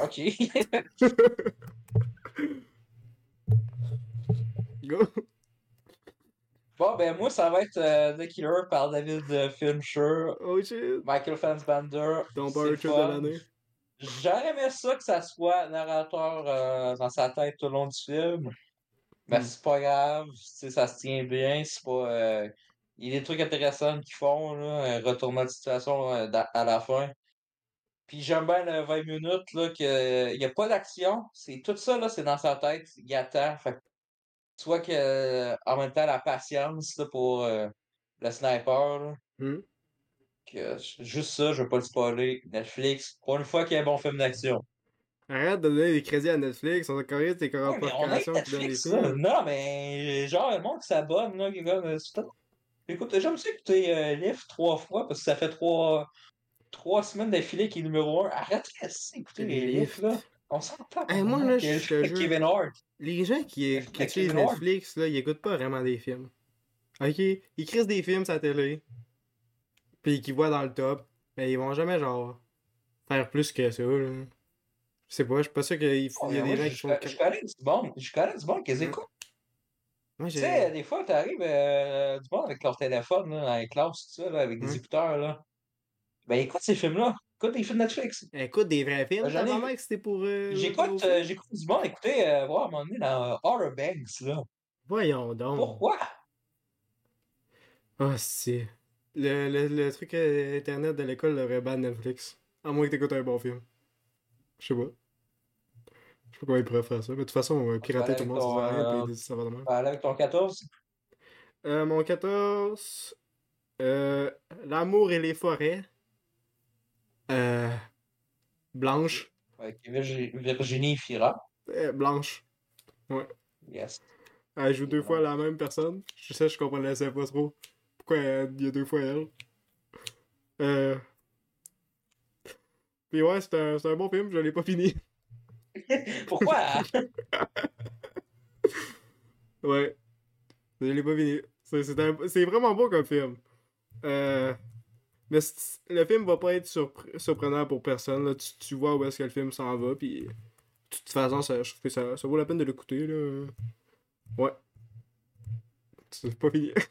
Ok. Go. bon, ben moi, ça va être euh, The Killer par David euh, Fincher, Oh shit. Michael Fassbender. Ton trip de l'année. J'aurais aimé ça que ça soit narrateur euh, dans sa tête tout le long du film. Mais Mm. c'est pas grave, ça se tient bien, c'est pas. euh, Il y a des trucs intéressants qu'ils font, là, un retournement de situation à la fin. Puis j'aime bien le 20 minutes, là, qu'il n'y a pas d'action. C'est tout ça, là, c'est dans sa tête. Il attend. Fait soit que en même temps la patience là, pour euh, le sniper. là, Hmm. que juste ça, je veux pas le spoiler. Netflix, pour une fois qu'il y a un bon film d'action. Arrête de donner des crédits à Netflix, on a carré tes corporations qui donnent Netflix, films. ça. Non, mais genre, le monde qui s'abonne, là, qui comme. euh, Écoute, j'aime ça écouter euh, Lift trois fois parce que ça fait trois, trois semaines d'affilée qu'il est numéro un. Arrête d'écouter les Lift, là. On s'entend. Hey, moi, là, je te jure- Kevin Hart. Les gens qui, qui utilisent. Netflix, là, ils écoutent pas vraiment des films. Ok? Ils crissent des films sur la télé. Puis qu'ils voient dans le top. Mais ils vont jamais, genre, faire plus que ça, là. Je sais pas, je suis pas sûr qu'il y Oh, a mais des gens je, qui font. je connais du monde. Je connais du monde qui les écoute. Tu sais, des fois, t'arrives euh, du monde avec leur téléphone, là, dans les classes, tout ça, là, avec des écouteurs, là. Ben, écoute ces films-là. Écoute des films Netflix. Écoute des vrais films, Ben, ai- c'était pour. euh, J'écoute pour- euh, j'écoute du monde écouter, euh, voir à un moment donné dans euh, Outer Banks, là. Voyons donc. Pourquoi? Ah, c'est. Le, le, le truc euh, internet de l'école devrait ban Netflix. À moins que t'écoutes un bon film. Je sais pas. Je sais pas comment ils pourraient faire ça. Mais de toute façon, on va pirater tout le monde ça sert à rien, euh, puis ça va de même. Parler avec ton 14? Euh, mon 14. Euh, L'amour et les forêts. Euh. Blanche. Virgi- Virginie Fira. Euh, Blanche. Yes. Elle joue deux fois la même personne. Je sais, je comprenais pas trop. Pourquoi il y a deux fois elle. Euh. Puis ouais, c'est un, un bon film, je l'ai pas fini. Pourquoi? Ouais. Je l'ai pas fini. C'est vraiment beau comme film. Euh, Mais le film va pas être surpr- surprenant pour personne. Là. Tu, tu vois où est-ce que le film s'en va. Puis de toute façon, ça, je trouve que ça, ça vaut la peine de l'écouter. Là. Ouais. C'est pas fini.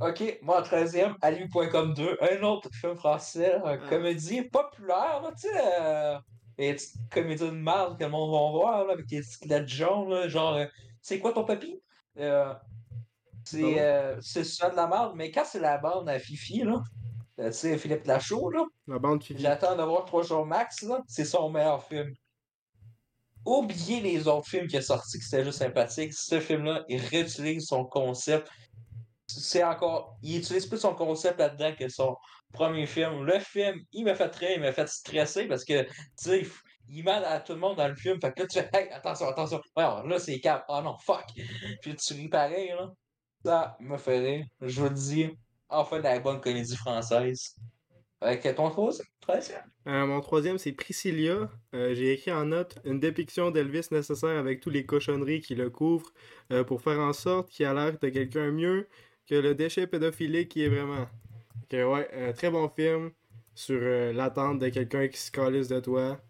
Ok, moi en 13e, Aliou.com 2, un autre film français, un Ah. comédie populaire, là, tu sais, euh, les petites comédies de merde que le monde va voir, là, avec les squelettes jaunes, là, genre, euh, c'est quoi ton papy? Euh, c'est euh, souvent de la merde, mais quand c'est la bande à Fifi, là, euh, tu sais, Philippe Lachaud, là, La bande Fifi. j'attends d'avoir trois jours max, là, c'est son meilleur film. Oubliez les autres films qui sont sortis qui étaient juste sympathiques. Ce film-là, il réutilise son concept. C'est encore. Il utilise plus son concept là-dedans que son premier film. Le film, il m'a fait très, il m'a fait stresser parce que, tu sais, il mène à tout le monde dans le film. Fait que là, tu fais, hey, attention, attention. Alors, là, c'est calme. Oh non, fuck. Puis tu ris pareil, là. Ça me rire. Je vous dis. Enfin, de la bonne comédie française. Avec ton troisième. Euh, mon troisième, c'est Priscilla. Euh, J'ai écrit en note une dépiction d'Elvis nécessaire avec tous les cochonneries qui le couvrent euh, pour faire en sorte qu'il a l'air de quelqu'un mieux que le déchet pédophilique qui est vraiment. Ok, ouais, très bon film sur euh, l'attente de quelqu'un qui se calisse de toi.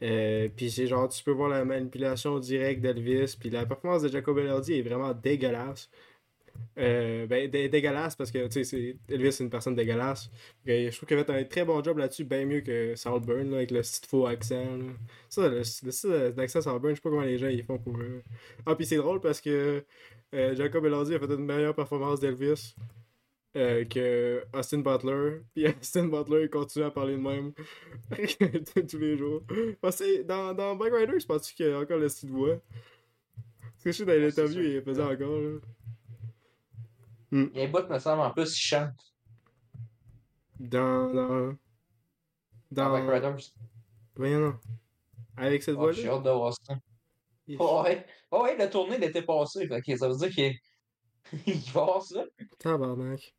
Puis c'est genre, tu peux voir la manipulation directe d'Elvis. Puis la performance de Jacob Elordi est vraiment dégueulasse. Euh, ben, dé- dégueulasse parce que, tu sais, c'est- Elvis, c'est une personne dégueulasse. Et je trouve qu'il a fait un très bon job là-dessus, bien mieux que Saltburn, là, avec le petit faux accent. là. Ça, le, le d'accent Saltburn, je sais pas comment les gens ils font pour. euh. Ah, puis c'est drôle parce que euh, Jacob Elordi a fait une meilleure performance d'Elvis euh, que Austin Butler. Puis Austin Butler, il continue à parler de même tous les jours. Parce que dans, dans Bike Rider, je pense qu'il y a encore le style de voix? Parce que je sais, dans l'interview, il faisait encore. Là. Il y a un bout, me semble, en plus, il chante Dans. Dans. dans Dans. Riders. Voyons, non. Avec cette Oh, voix-là? j'ai hâte de voir ça. Oh, ouais. Oh, ouais, la tournée l'été passé. Fait que ça veut dire qu'il il va voir ça. Tabarnak.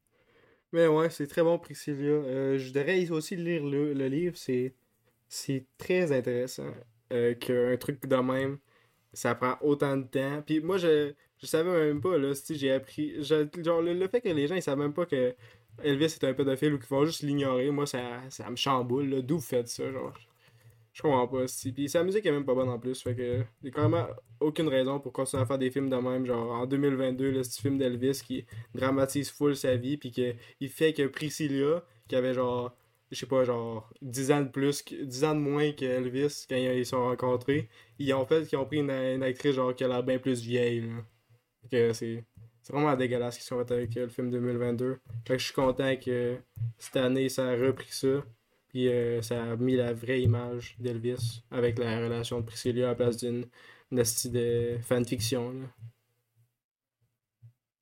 Mais ouais, c'est très bon, Priscilla. Euh, je devrais aussi lire le, le livre. C'est, c'est très intéressant euh, qu'un truc de même, ça prend autant de temps. Puis moi, je, je savais même pas, là, si j'ai appris. genre, le, le fait que les gens, ils savent même pas que Elvis est un pédophile ou qu'ils vont juste l'ignorer, moi, ça, ça me chamboule, là. D'où vous faites ça, genre. Je comprends pas. Si. Puis sa musique est même pas bonne en plus. Fait que. Il y a carrément aucune raison pour continuer à faire des films de même. Genre en 2022, le film d'Elvis qui dramatise full sa vie. Puis que il fait que Priscilla, qui avait genre. Je sais pas, genre 10 ans de plus, que- 10 ans de moins que Elvis quand ils se sont rencontrés. Ils ont fait qu'ils ont pris une, une actrice genre qui a l'air bien plus vieille. Là. Que c'est. C'est vraiment dégueulasse ce qu'ils ont fait avec euh, le film 2022. Fait que je suis content que cette année ça a repris ça. Puis euh, ça a mis la vraie image d'Elvis avec la relation de Priscilla à la place d'une une esti de fanfiction.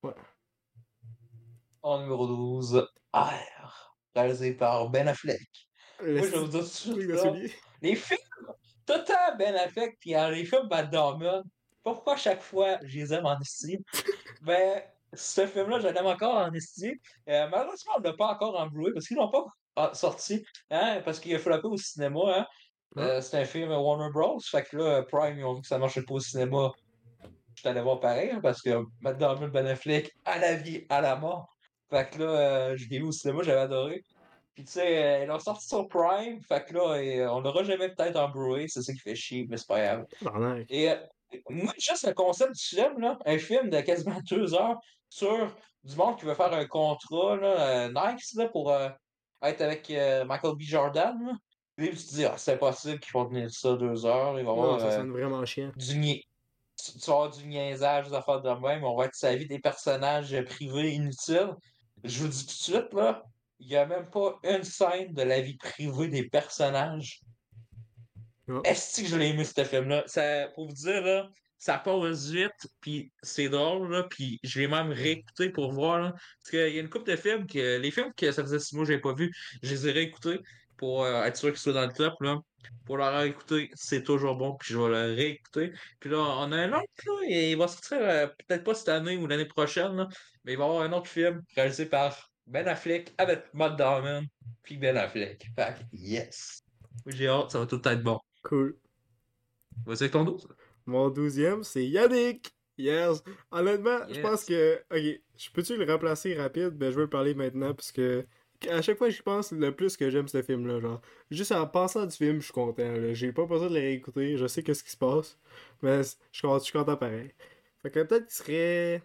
Là. En numéro 12, R, réalisé par Ben Affleck. Le Moi, je vais vous dire tout de suite, les films, tout le temps Ben Affleck, puis les films Matt Damon, pourquoi chaque fois je les aime en estime? Ben, ce film-là, je l'aime encore en estime. Euh, malheureusement, on ne l'a pas encore en Blu-ray parce qu'ils l'ont pas sorti, hein, parce qu'il a floppé au cinéma. Hein. Euh, c'est un film Warner Bros. Fait que là, Prime, ils ont vu que ça marchait pas au cinéma. Je suis allé voir pareil, hein, parce que Matt Damon, Ben Affleck, à la vie, à la mort. Fait que là, euh, je l'ai vu au cinéma, j'avais adoré. Puis tu sais, euh, ils l'ont sorti sur Prime, fait que là, euh, on l'aura jamais peut-être en Blu-ray, c'est ça qui fait chier, mais c'est pas grave. Et moi, juste le concept du film, là, un film de quasiment deux heures sur du monde qui veut faire un contrat là, euh, nice là, pour euh, être avec euh, Michael B. Jordan. Là. Puis là, tu te dis, ah, c'est impossible qu'ils vont tenir ça deux heures, il va y avoir Non, ça sonne vraiment chiant. du nia- tu tu vas avoir du niaisage, des affaires de même, on va être sa vie des personnages privés inutiles. Je vous dis tout de suite, là, il n'y a même pas une scène de la vie privée des personnages. Est-ce que je l'ai aimé, ce film-là? Ça, pour vous dire, là, ça passe vite, puis c'est drôle, là, puis je l'ai même réécouté pour voir, là, parce qu'il y a une couple de films, que les films que ça faisait six mois que j'avais pas vu, je les ai réécoutés pour euh, être sûr qu'ils soient dans le top, là. Pour leur réécouter, c'est toujours bon, puis je vais le réécouter. Puis là, on a un autre, là, et il va sortir euh, peut-être pas cette année ou l'année prochaine, là, mais il va y avoir un autre film réalisé par Ben Affleck avec Matt Damon, puis Ben Affleck. Fait yes! J'ai hâte, ça va tout être bon. Cool. Vas-y avec ton dos, ça. Mon douzième, c'est Yannick. Yes. Honnêtement, je pense que. Ok, je peux-tu le remplacer rapide? Ben, je veux le parler maintenant parce que. À chaque fois que j'y pense, le plus que j'aime ce film-là, genre. Juste en pensant du film, je suis content. J'ai pas besoin de le réécouter, je sais qu'est-ce qui se passe. Mais je je suis content pareil. Fait que peut-être qu'il serait.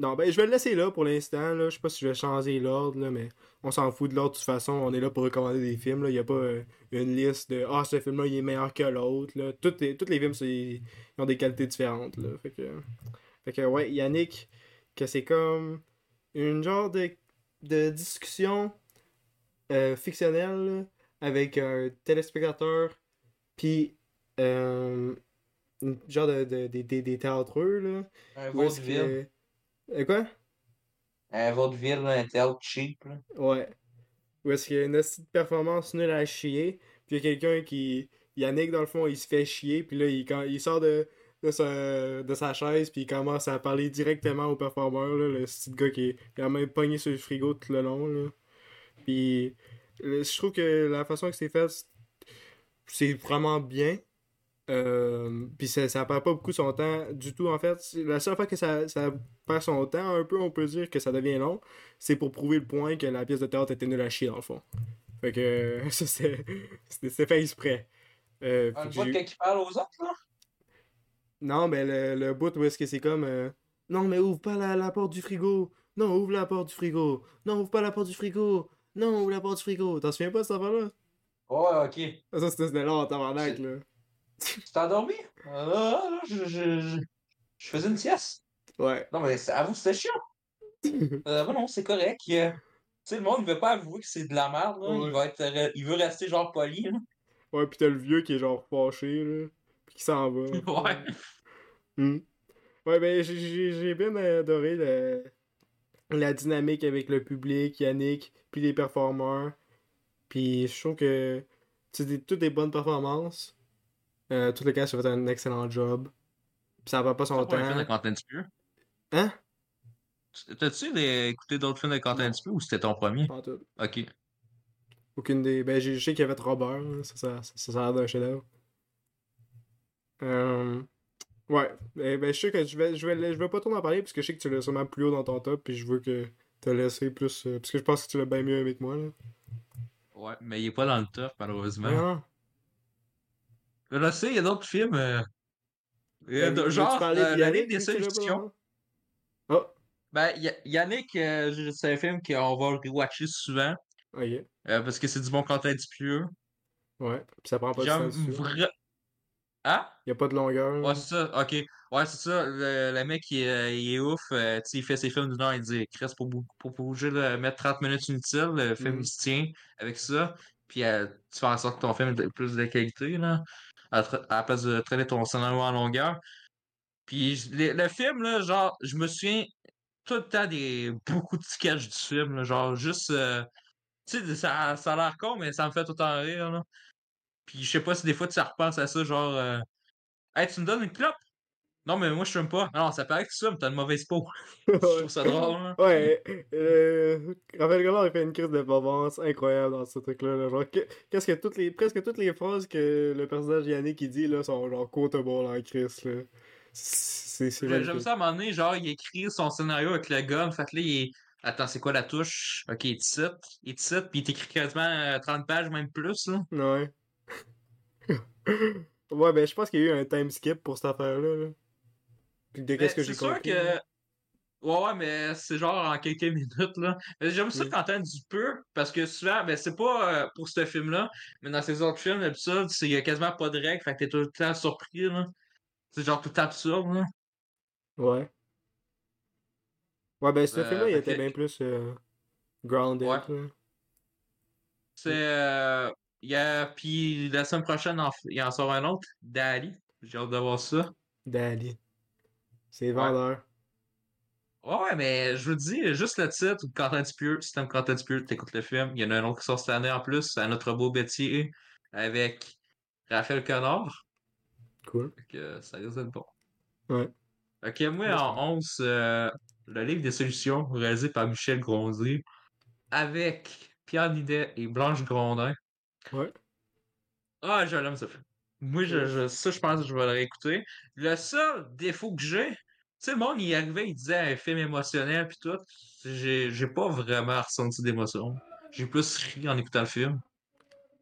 Non, ben, je vais le laisser là pour l'instant, là. Je sais pas si je vais changer l'ordre, là, mais on s'en fout de l'ordre de toute façon. On est là pour recommander des films, là. Y a pas euh, une liste de Ah, ce film-là, il est meilleur que l'autre, là. Toutes les, films, ils ont des qualités différentes, là. Fait que. Fait que, ouais, Yannick, que c'est comme une genre de, de discussion euh, fictionnelle avec un téléspectateur, puis euh, une genre de, de- des- des- des théâtreux, là. Un Où est-ce vaudeville. Que- Euh, quoi? Un vaudeville, un théâtre cheap. Là. Ouais. Où est-ce qu'il y a une de performance nulle à chier, puis il y a quelqu'un qui. Yannick, dans le fond, il se fait chier, puis là, il, quand, il sort de, de, sa, de sa chaise, puis il commence à parler directement au performeur, là, le petit gars qui est quand même pogné sur le frigo tout le long, là. Puis, je trouve que la façon que c'est fait, c'est- vraiment bien. Euh, puis ça, ça perd pas beaucoup son temps du tout en fait. La seule fois que ça, ça perd son temps, un peu, on peut dire que ça devient long, c'est pour prouver le point que la pièce de théâtre était nulle à chier dans le fond. Fait que ça c'est c'était fait exprès. Euh, Un bout qui parle aux autres, là? Non, mais le, le bout où est-ce que c'est comme euh, Non, mais ouvre pas la, la porte du frigo. Non, ouvre la porte du frigo. Non, ouvre pas la porte du frigo. Non, ouvre la porte du frigo. T'en souviens pas de cette affaire-là? Ouais, ok. Ça, c'était long tabarnak, là. Tu t'es endormi? Ah, là, je, je, je, je faisais une sieste. Ouais. Non, mais c'est- avoue, c'était chiant. Euh, bon, non, c'est correct. euh, Tu sais, le monde ne veut pas avouer que c'est de la merde. Là. Ouais. Il, va être, euh, il veut rester genre poli. Là. Ouais, pis t'as le vieux qui est genre fâché, là. Pis qui s'en va. Ouais. Hmm. Ouais, ben, j'ai- bien adoré la, la dynamique avec le public, Yannick, puis les performeurs. Puis je trouve que c'est toutes des bonnes performances. Euh, tout le cas, ça fait un excellent job. Puis ça va pas son C'est pas un film de temps. Quentin Dupieux? Hein? T'as-tu écouté d'autres films de Quentin Non. Dupieux ou c'était ton premier? Pas tout. Ok. Aucune des. Ben, je sais qu'il y avait Robert, là. ça, ça, ça, ça a l'air d'un chef-d'œuvre. Euh... Ouais, ben, ben, je sais que je vais, je, vais, je vais pas trop en parler parce que je sais que tu l'as sûrement plus haut dans ton top, puis je veux que te laisser plus. euh, parce que je pense que tu l'as bien mieux avec moi, là. Ouais, mais il est pas dans le top, malheureusement. Ah, Je le sais, il y a d'autres films. euh, a genre, euh, la Yannick, Ligue des vu que tu l'as pas Solutions. dans- Oh, Ben, Ya- Yannick, euh, c'est un film qu'on va rewatcher souvent. ok. euh, parce que c'est du bon Quentin Dupieux. Ouais, puis ça prend pas de. Il vraiment. Hein? y a pas de longueur. Ouais, c'est ça, ok. Ouais, c'est ça. Le, le mec, il, est- il est ouf. euh, tu sais, il fait ses films d'une heure, il dit Chris, pour, pour, pour mettre 30 minutes inutiles, le film, il se tient avec ça. Puis euh, tu fais en sorte que ton film ait plus de qualité, là, à, à la place de traîner ton scénario en longueur. Puis le, le film, là, genre, je me souviens tout le temps des beaucoup de sketchs du film, là, genre, juste. euh, tu sais, ça, ça a l'air con, mais ça me fait tout le temps rire, là. Puis je sais pas si des fois tu repenses à ça, genre. euh, Hey, tu me donnes une clope? Non, mais moi, je fume pas. Non, ça paraît que tu fumes, t'as une mauvaise peau. je trouve ça drôle, hein. Ouais, euh, Raphaël Gallard a fait une crise de performance incroyable dans ce truc-là. là. Genre, que- qu'est-ce que toutes les, presque toutes les phrases que le personnage Yannick il dit là, sont genre quotable en crise. Là. C'est c'est. J'aime ça à un moment donné, genre, il écrit son scénario avec le gun. Fait que là, il est. Attends, c'est quoi la touche? Ok, il ici. Il ici, puis il t'écrit quasiment euh, 30 pages, même plus, là. Ouais. ouais, ben je pense qu'il y a eu un time skip pour cette affaire-là. Là. Puis de Mais qu'est-ce que c'est j'ai sûr compris. que. là. Ouais, ouais, mais c'est genre en quelques minutes, là. Mais J'aime ça Mm. quand du peu, parce que souvent, ben c'est pas euh, pour ce film-là, mais dans ces autres films, d'habitude, c'est- il y a quasiment pas de règles, fait que t'es tout le temps surpris, là. C'est genre tout absurde, là. Ouais. Ouais, ben ce Euh, film-là, il était bien plus euh, grounded. Ouais. C'est. Euh, il y a, puis la semaine prochaine, il en sort un autre, Dali. J'ai hâte de voir ça. Daddy. C'est vendeur. Ouais, ouais, mais je vous dis, juste le titre, Quentin si t'aimes Quentin Dupieux, t'écoutes le film. Il y en a un autre qui sort cette année en plus, à notre beau Betty, avec Raphaël Connard. Cool. Que ça risque d'être bon. Ouais. Ok, moi en 11, euh, le livre des solutions, réalisé par Michel Grondier, avec Pierre Nidet et Blanche Grondin. Ouais. Ah, je l'aime film. Moi, je, je- ça, je pense que je vais le réécouter. Le seul défaut que j'ai, tu sais, le monde, il arrivait, il disait un film émotionnel, puis tout. J'ai j'ai pas vraiment ressenti d'émotion. J'ai plus ri en écoutant le film.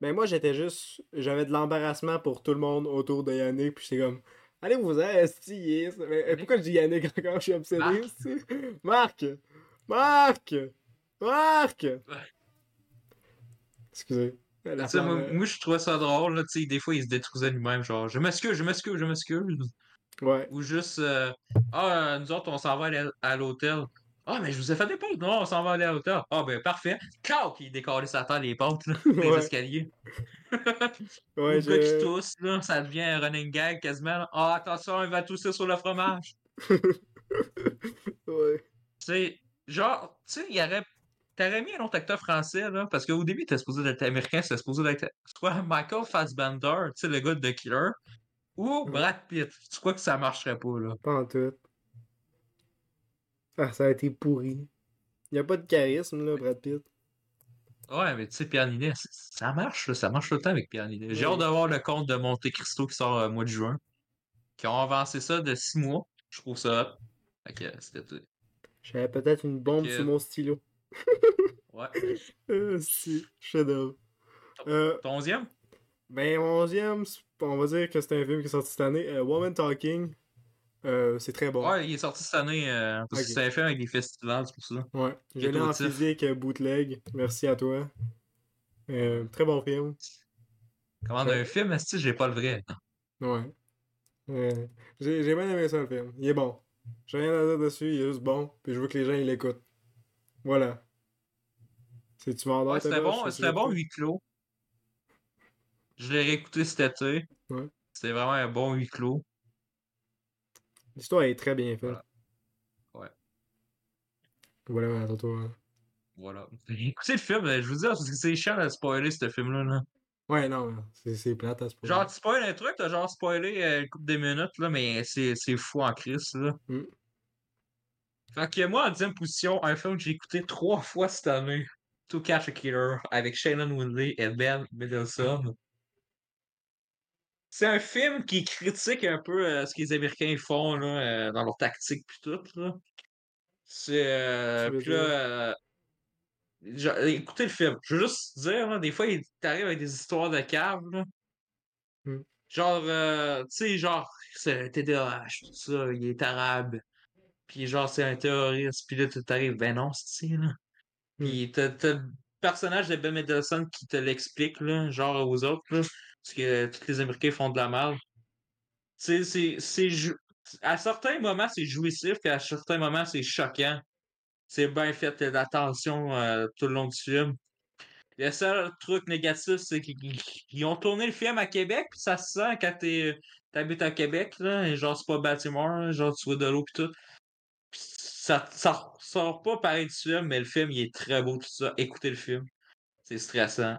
Ben moi j'étais juste. J'avais de l'embarrassement pour tout le monde autour de Yannick, puis j'étais comme. Allez vous en, esti. Mais, euh, pourquoi je dis Yannick encore? Je suis obsédé, Marc. Marc! Marc! Marc! Excusez. Moi, euh, je trouvais ça drôle, là, des fois, il se détruisait lui-même, genre, je m'excuse, je m'excuse, je m'excuse. Ouais. Ou juste, euh, ah, nous autres, on s'en va à l'hôtel. Ah, mais je vous ai fait des pentes. Non, on s'en va aller à l'hôtel. Ah, ben, parfait. Quand il décollait sa terre, les pentes, là, les Ouais. escaliers. Ouais, le gars qui tousse, là, ça devient un running gag quasiment. Ah, attention, il va tousser sur le fromage. ouais. Tu sais, genre, tu sais, il y aurait. T'aurais mis un autre acteur français, là, parce qu'au début, t'es supposé d'être américain, c'était supposé d'être soit Michael Fassbender, tu sais, le gars de The Killer, ou. Brad Pitt. Tu crois que ça marcherait pas, là? Pas en tout. Ah, ça a été pourri. Y a pas de charisme, là, Brad Pitt. Ouais, mais tu sais, Pierre Ninet, ça marche, là, ça marche tout le temps avec Pierre Ninet. J'ai Oui. hâte de voir le compte de Monte Cristo qui sort au mois de juin. Qui ont avancé ça de six mois. Je trouve ça. Fait que c'était tout. J'avais peut-être une bombe sur mon stylo. Ouais. Euh, si, chef-d'œuvre. Euh, Ton onzième? ben, onzième, on va dire que c'est un film qui est sorti cette année. Euh, Woman Talking. Euh, c'est très bon. Ouais, il est sorti cette année euh, parce Ok. que c'est un film avec des festivals, c'est pour ça. Ouais. Je l'ai en physique euh, bootleg. Merci à toi. Euh, très bon film. Commande Ouais. un film, est-ce que j'ai pas le vrai? Ouais. Euh, j'ai bien aimé ça le film. Il est bon. J'ai rien à dire dessus, il est juste bon. Puis je veux que les gens ils l'écoutent. Voilà. C'est-tu? Ouais, ta c'était bon, c'était bon huis clos. Je l'ai réécouté cet été. Ouais. C'était vraiment un bon huis clos. L'histoire est très bien faite. Voilà. Ouais. Voilà, attends toi. Voilà. Écoutez le film, je vous dis, parce que c'est chiant de spoiler ce film-là. Là. Ouais, non, c'est c'est plate à point. Genre, tu spoil un truc, t'as genre spoilé euh, une couple de minutes, là, mais c'est fou en crise, là. Mm. Fait que moi, en dixième position, un film que j'ai écouté trois fois cette année. To Catch a Killer avec Shannon Windley et Ben Mendelsohn. C'est un film qui critique un peu euh, ce que les Américains font là, euh, dans leur tactique pis tout. Là. C'est. Euh, pis là, genre, écoutez le film. Je veux juste dire, là, des fois, il t'arrive avec des histoires de cave. Là. Hmm. Genre, tu sais, genre, c'est un TDAH, tout ça, il est arabe. Puis genre, c'est un terroriste. Puis là, tu t'arrives, ben non, c'est là. Puis t'as t'as le personnage de Ben Mendelsohn qui te l'explique, là, genre aux autres, là, parce que tous les Américains font de la merde. C'est- c'est... jou- À certains moments, c'est jouissif, puis à certains moments, c'est choquant. C'est bien fait, tension euh, tout le long du film. Le seul truc négatif, c'est qu'ils ils ont tourné le film à Québec, puis ça se sent quand t'es- t'habites à Québec, là, et genre c'est pas Baltimore, genre tu vois de l'eau pis tout. Ça, ça sort pas pareil du film, mais le film il est très beau tout ça. Écoutez le film. C'est stressant.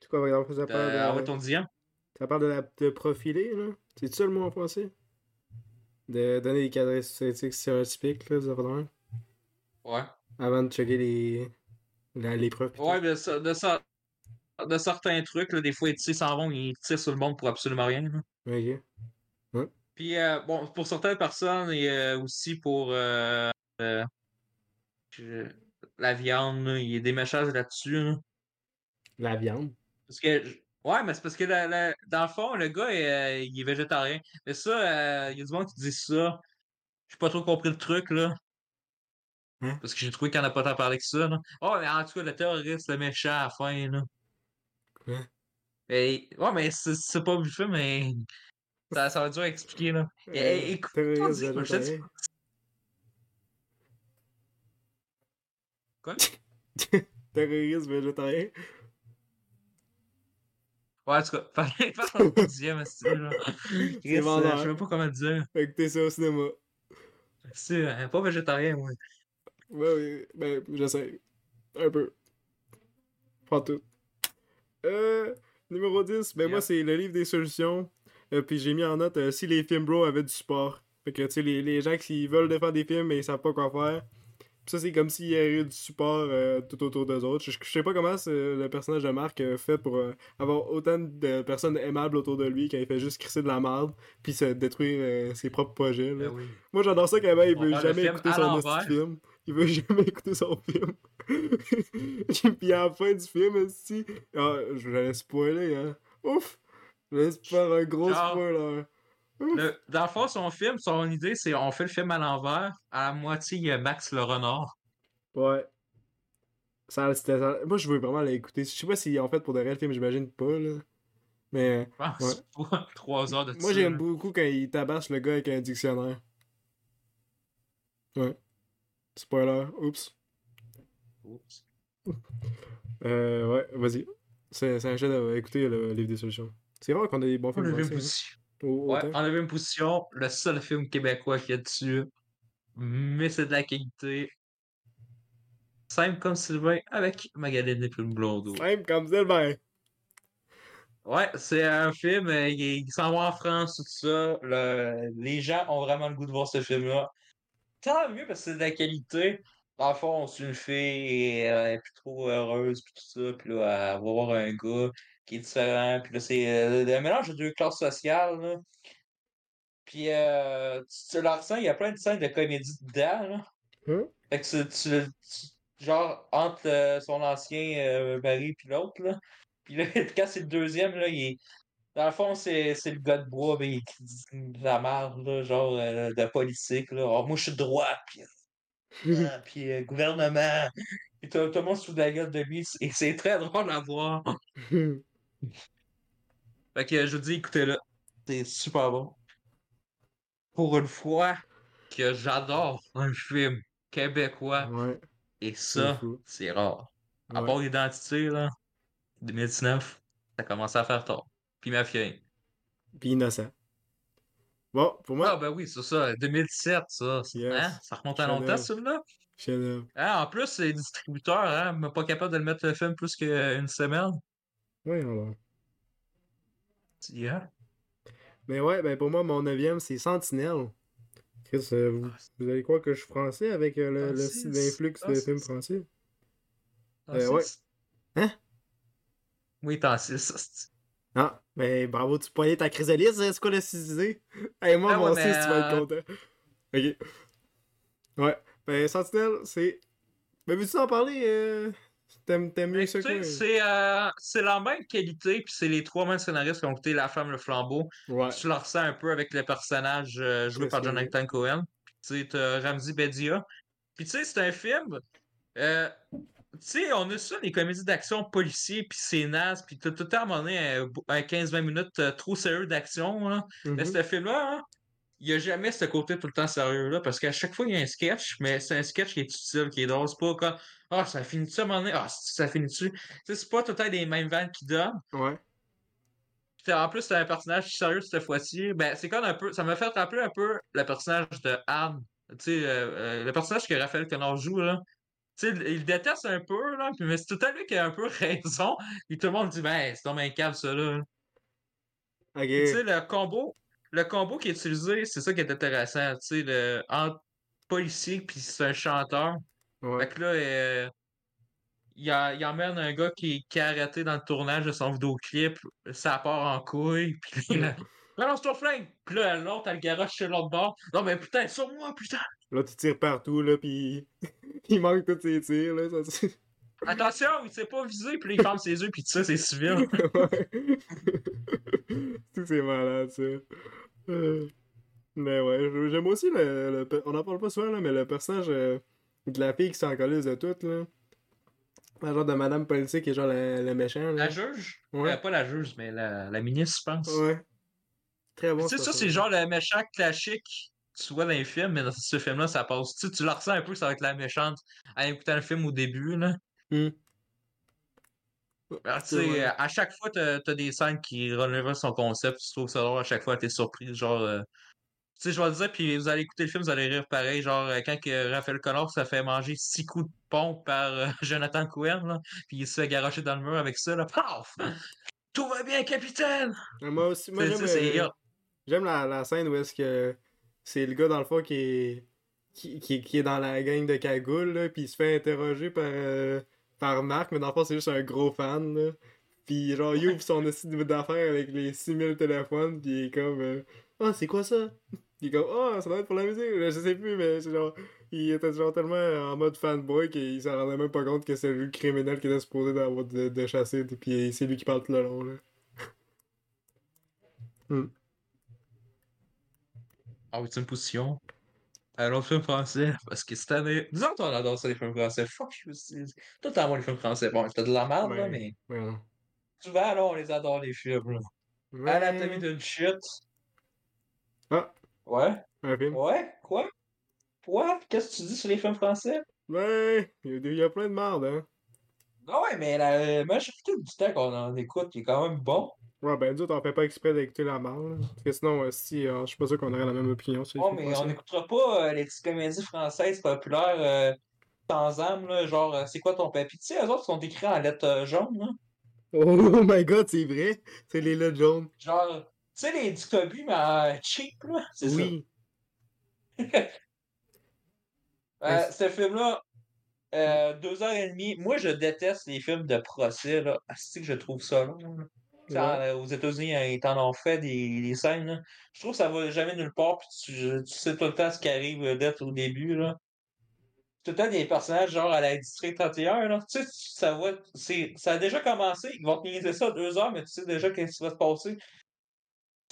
C'est quoi, par exemple, ça parle ouais, de, ton ça parle de, la, de profiler, là? C'est ça le mot en français? De donner des caractéristiques stéréotypiques, là, de même, Ouais. avant de checker les, pis Ouais, de, ça- de, ça- de certains trucs, là, des fois, ils s'en vont, ils tirent sur le monde pour absolument rien. là. Ok. Puis, euh, bon, pour certaines personnes et euh, aussi pour euh, euh, la viande, là, il y a des messages là-dessus. là. La viande? Parce que, ouais, mais c'est parce que dans le fond, le gars, euh, il est végétarien. Mais ça, euh, il y a du monde qui dit ça. J'ai pas trop compris le truc, là. Hein? Parce que j'ai trouvé qu'on a pas tant parlé que ça, là. Oh, mais en tout cas, le terroriste, le méchant à la fin, là. Et, ouais, mais c'est c'est pas film, mais ça, ça va être dur à expliquer, là. Et- Euh, écoute, dit. Quoi? Terroriste végétarien. Ouais, en tout cas, fallait faire ton dixième euh, vendeur. Je sais même pas comment dire. Écoutez ça au cinéma. C'est euh, pas végétarien, moi. Ouais, oui, ben, j'essaie. Un peu. Pas tout. Euh, numéro 10, ben moi, c'est le livre des solutions. Euh, puis j'ai mis en note euh, si les films bro avaient du support. Fait que, tu sais, les, les gens qui veulent défendre des films, mais ils savent pas quoi faire. Ça, c'est comme s'il y avait du support euh, tout autour d'eux autres. Je, je sais pas comment le personnage de Marc euh, fait pour euh, avoir autant de personnes aimables autour de lui quand il fait juste crisser de la merde, puis se détruire euh, ses propres projets. Ben oui. Moi, j'adore ça quand même, il On veut jamais écouter son film. Il veut jamais écouter son film. Puis à la fin du film, aussi, ah, je vais spoiler, hein. Ouf! Je vais faire un gros spoiler. Le- dans le fond, son film, son idée, c'est on fait le film à l'envers. À la moitié, il y a Max le renard. Ouais. Ça. Moi, je veux vraiment l'écouter. Je sais pas s'ils ont fait pour de réels films, j'imagine pas, là. Mais pense pas. Trois heures de moi, j'aime beaucoup quand il tabasse le gars avec un dictionnaire. Ouais. Spoiler. Oups. Oups. Euh, ouais, vas-y. C'est un chef Écoutez le livre des solutions. C'est rare qu'on ait des bons On films. Au- Ouais, on avait une position. Le seul film québécois qu'il y a dessus. Mais c'est de la qualité. Simple comme Sylvain avec Magalène et Plume Blondeau. Simple comme Sylvain. Ouais, c'est un film, euh, il, il s'en va en France, tout ça. Le- les gens ont vraiment le goût de voir ce film-là. Tant mieux parce que c'est de la qualité. Dans le fond, c'est une fille et elle est plus trop heureuse, puis tout ça. Puis là, elle va voir un gars qui est différent. Puis là, c'est euh, un mélange de deux classes sociales. Là. Puis euh, tu, tu le ressens, il y a plein de scènes de comédie dedans. Là. Hein? Fait que tu, tu- tu- genre, entre euh, son ancien euh, mari puis l'autre, là. Puis là, quand c'est le deuxième, là, il est... Dans le fond, c'est c'est le gars de bois, mais il qui dit la merde, là, genre euh, de politique, là. Oh, moi, je suis de droite, puis, ah, puis euh, gouvernement. Puis tout tout le monde se fout de la gueule de lui, et c'est très drôle à voir. Fait que je vous dis, écoutez-le. C'est super bon. Pour une fois que j'adore un film québécois, ouais. et ça, c'est rare. À Ouais. part l'identité, là, 2019, ça commençait à faire tard. Puis ma fille. Puis innocent. Bon, pour moi, Ah, ben oui, c'est ça, 2017, ça. Yes. Hein? Ça remonte à longtemps, celui-là? Hein, en plus, c'est distributeur, hein, pas capable de le mettre le film plus qu'une semaine. Ouais, alors. Yeah. Mais ouais, ben pour moi, mon neuvième, c'est Sentinelle. Chris, euh, vous, vous allez croire que je suis français avec euh, le, le Francis. style d'influx de Francis. films français? Euh, ouais. Hein? Oui, t'en 6. Ah, mais bravo, tu poignais ta chrysalise, c'est quoi le cisé? Hey, moi, Ah mon ouais, 6, mais, tu vas être euh, content. Ok. Ouais, ben, Sentinelle, c'est. Mais veux-tu en parler? T'aimes mieux ça c'est euh, c'est la même qualité, puis c'est les trois mêmes scénaristes qui ont écouté La Femme, le flambeau. Ouais. Tu le ressens un peu avec le personnage euh, joué par que. Jonathan Cohen. Puis tu sais, Ramzi Bedia. Puis tu sais, c'est un film. euh, tu sais, on a ça, les comédies d'action policiers, puis c'est naze, puis tout le temps à un moment donné, un, un 15-20 minutes trop sérieux d'action. là. Mais Mhm. ce film-là, hein, il n'y a jamais ce côté tout le temps sérieux-là, parce qu'à chaque fois, il y a un sketch, mais c'est un sketch qui est utile, qui est drôle. C'est pas comme Ah, ça finit-tu à un moment donné? Ah, ça finit-tu? C'est pas tout le temps des mêmes vannes qui donnent. Ouais. Puis en plus, t'as un personnage sérieux cette fois-ci. Ben, c'est comme un peu. Ça m'a fait rappeler un peu le personnage de Anne. Tu sais, euh, euh, le personnage que Raphaël Connor joue, là. Tu sais, il déteste un peu, là. Mais c'est tout à lui qui a un peu raison. Puis tout le monde dit, ben, c'est donc un câble, ça, là. Tu sais, le combo, le combo qui est utilisé, c'est ça qui est intéressant. Tu sais, le, entre policier puis c'est un chanteur. Ouais. Fait que là, euh, il, a- il emmène un gars qui, qui est arrêté dans le tournage de son vidéoclip. Ça part en couille. Puis là, balance-toi flingue! Puis là, l'autre, elle le garoche sur l'autre bord. Non, mais putain, sur moi, putain! Là, tu tires partout, là, pis il manque tous ses tirs, là. Ça, c'est- Attention, il s'est pas visé. Puis il ferme ses yeux. Puis ça, c'est civil. Tout c'est malade, ça. Euh, Mais ouais, j'aime aussi le, le On en parle pas souvent, là, mais le personnage euh, de la fille qui s'en colise de tout, là. La genre de madame politique et genre le, le méchant, là. La juge? Ouais. Euh, pas la juge, mais la, la ministre, je pense. Ouais. Très bon. Tu sais, ça, c'est genre le méchant classique que tu vois dans les films, mais dans ce film-là, ça passe. Tu sais, tu le ressens un peu, ça va être la méchante en écoutant le film au début, là. Sais, à chaque fois, t'as as des scènes qui relèvent son concept, tu trouves ça drôle, à chaque fois, t'es surpris, genre... euh, Tu sais, je vais le dire, puis vous allez écouter le film, vous allez rire pareil, genre, euh, quand que Raphaël Connor se fait manger six coups de pompe par euh, Jonathan Cohen, là, puis il se fait garocher dans le mur avec ça, là, paf! Tout va bien, capitaine! Moi aussi, moi j'aime la, la scène où est-ce que c'est le gars dans le fond qui est qui, qui, qui est dans la gang de cagoule là, puis il se fait interroger par euh, par Marc, mais dans le fond c'est juste un gros fan là. Puis genre il ouvre son site d'affaires avec les 6000 téléphones, puis il est comme euh, ah c'est quoi ça Il est comme ah ça doit être pour la musique, je sais plus mais c'est genre il était genre tellement en mode fanboy qu'il s'en rendait même pas compte que c'est lui le criminel qui était supposé d'avoir de, de chasser, puis c'est lui qui parle tout le long là. Ah oui, c'est une position. Un film français, parce que cette année. Nous autres, on adore ça, les films français. Fuck you. Tout temps, moi, les films français. Bon, c'était de la merde, là, mais. Non. Souvent, là, on les adore, les films, là. Anatomie d'une chute. Ah, Ouais. un film. Ouais. Quoi? Quoi? Qu'est-ce que tu dis sur les films français? Ouais, il y, a- plein de merde, hein. Ah ouais, mais la majorité du temps qu'on en écoute, il est quand même bon. Ouais, ben, nous on fait pas exprès d'écouter la là. Parce que sinon, euh, si, euh, je suis pas sûr qu'on aurait la même opinion Oh, films mais on n'écoutera pas euh, les petites comédies françaises populaires euh, sans âme, là, genre, euh, c'est quoi ton papier? Tu sais, eux autres sont écrits en lettres euh, jaunes, là. Oh my god, c'est vrai! C'est les lettres jaunes. Genre, tu sais, les Ducobu, mais euh, cheap, là. C'est ça. Oui. Euh, ce film-là, euh, deux heures et demie. Moi, je déteste les films de procès, là. Asti que je trouve ça long, là. Ouais. aux États-Unis, euh, ils t'en ont fait des, des scènes, là. Je trouve que ça va jamais nulle part, puis tu, tu sais tout le temps ce qui arrive euh, d'être au début, là. Tout le temps des personnages, genre à la District 31, là. Tu sais, ça va, ça a déjà commencé. Ils vont te ça deux heures, mais tu sais déjà qu'est-ce qui va se passer.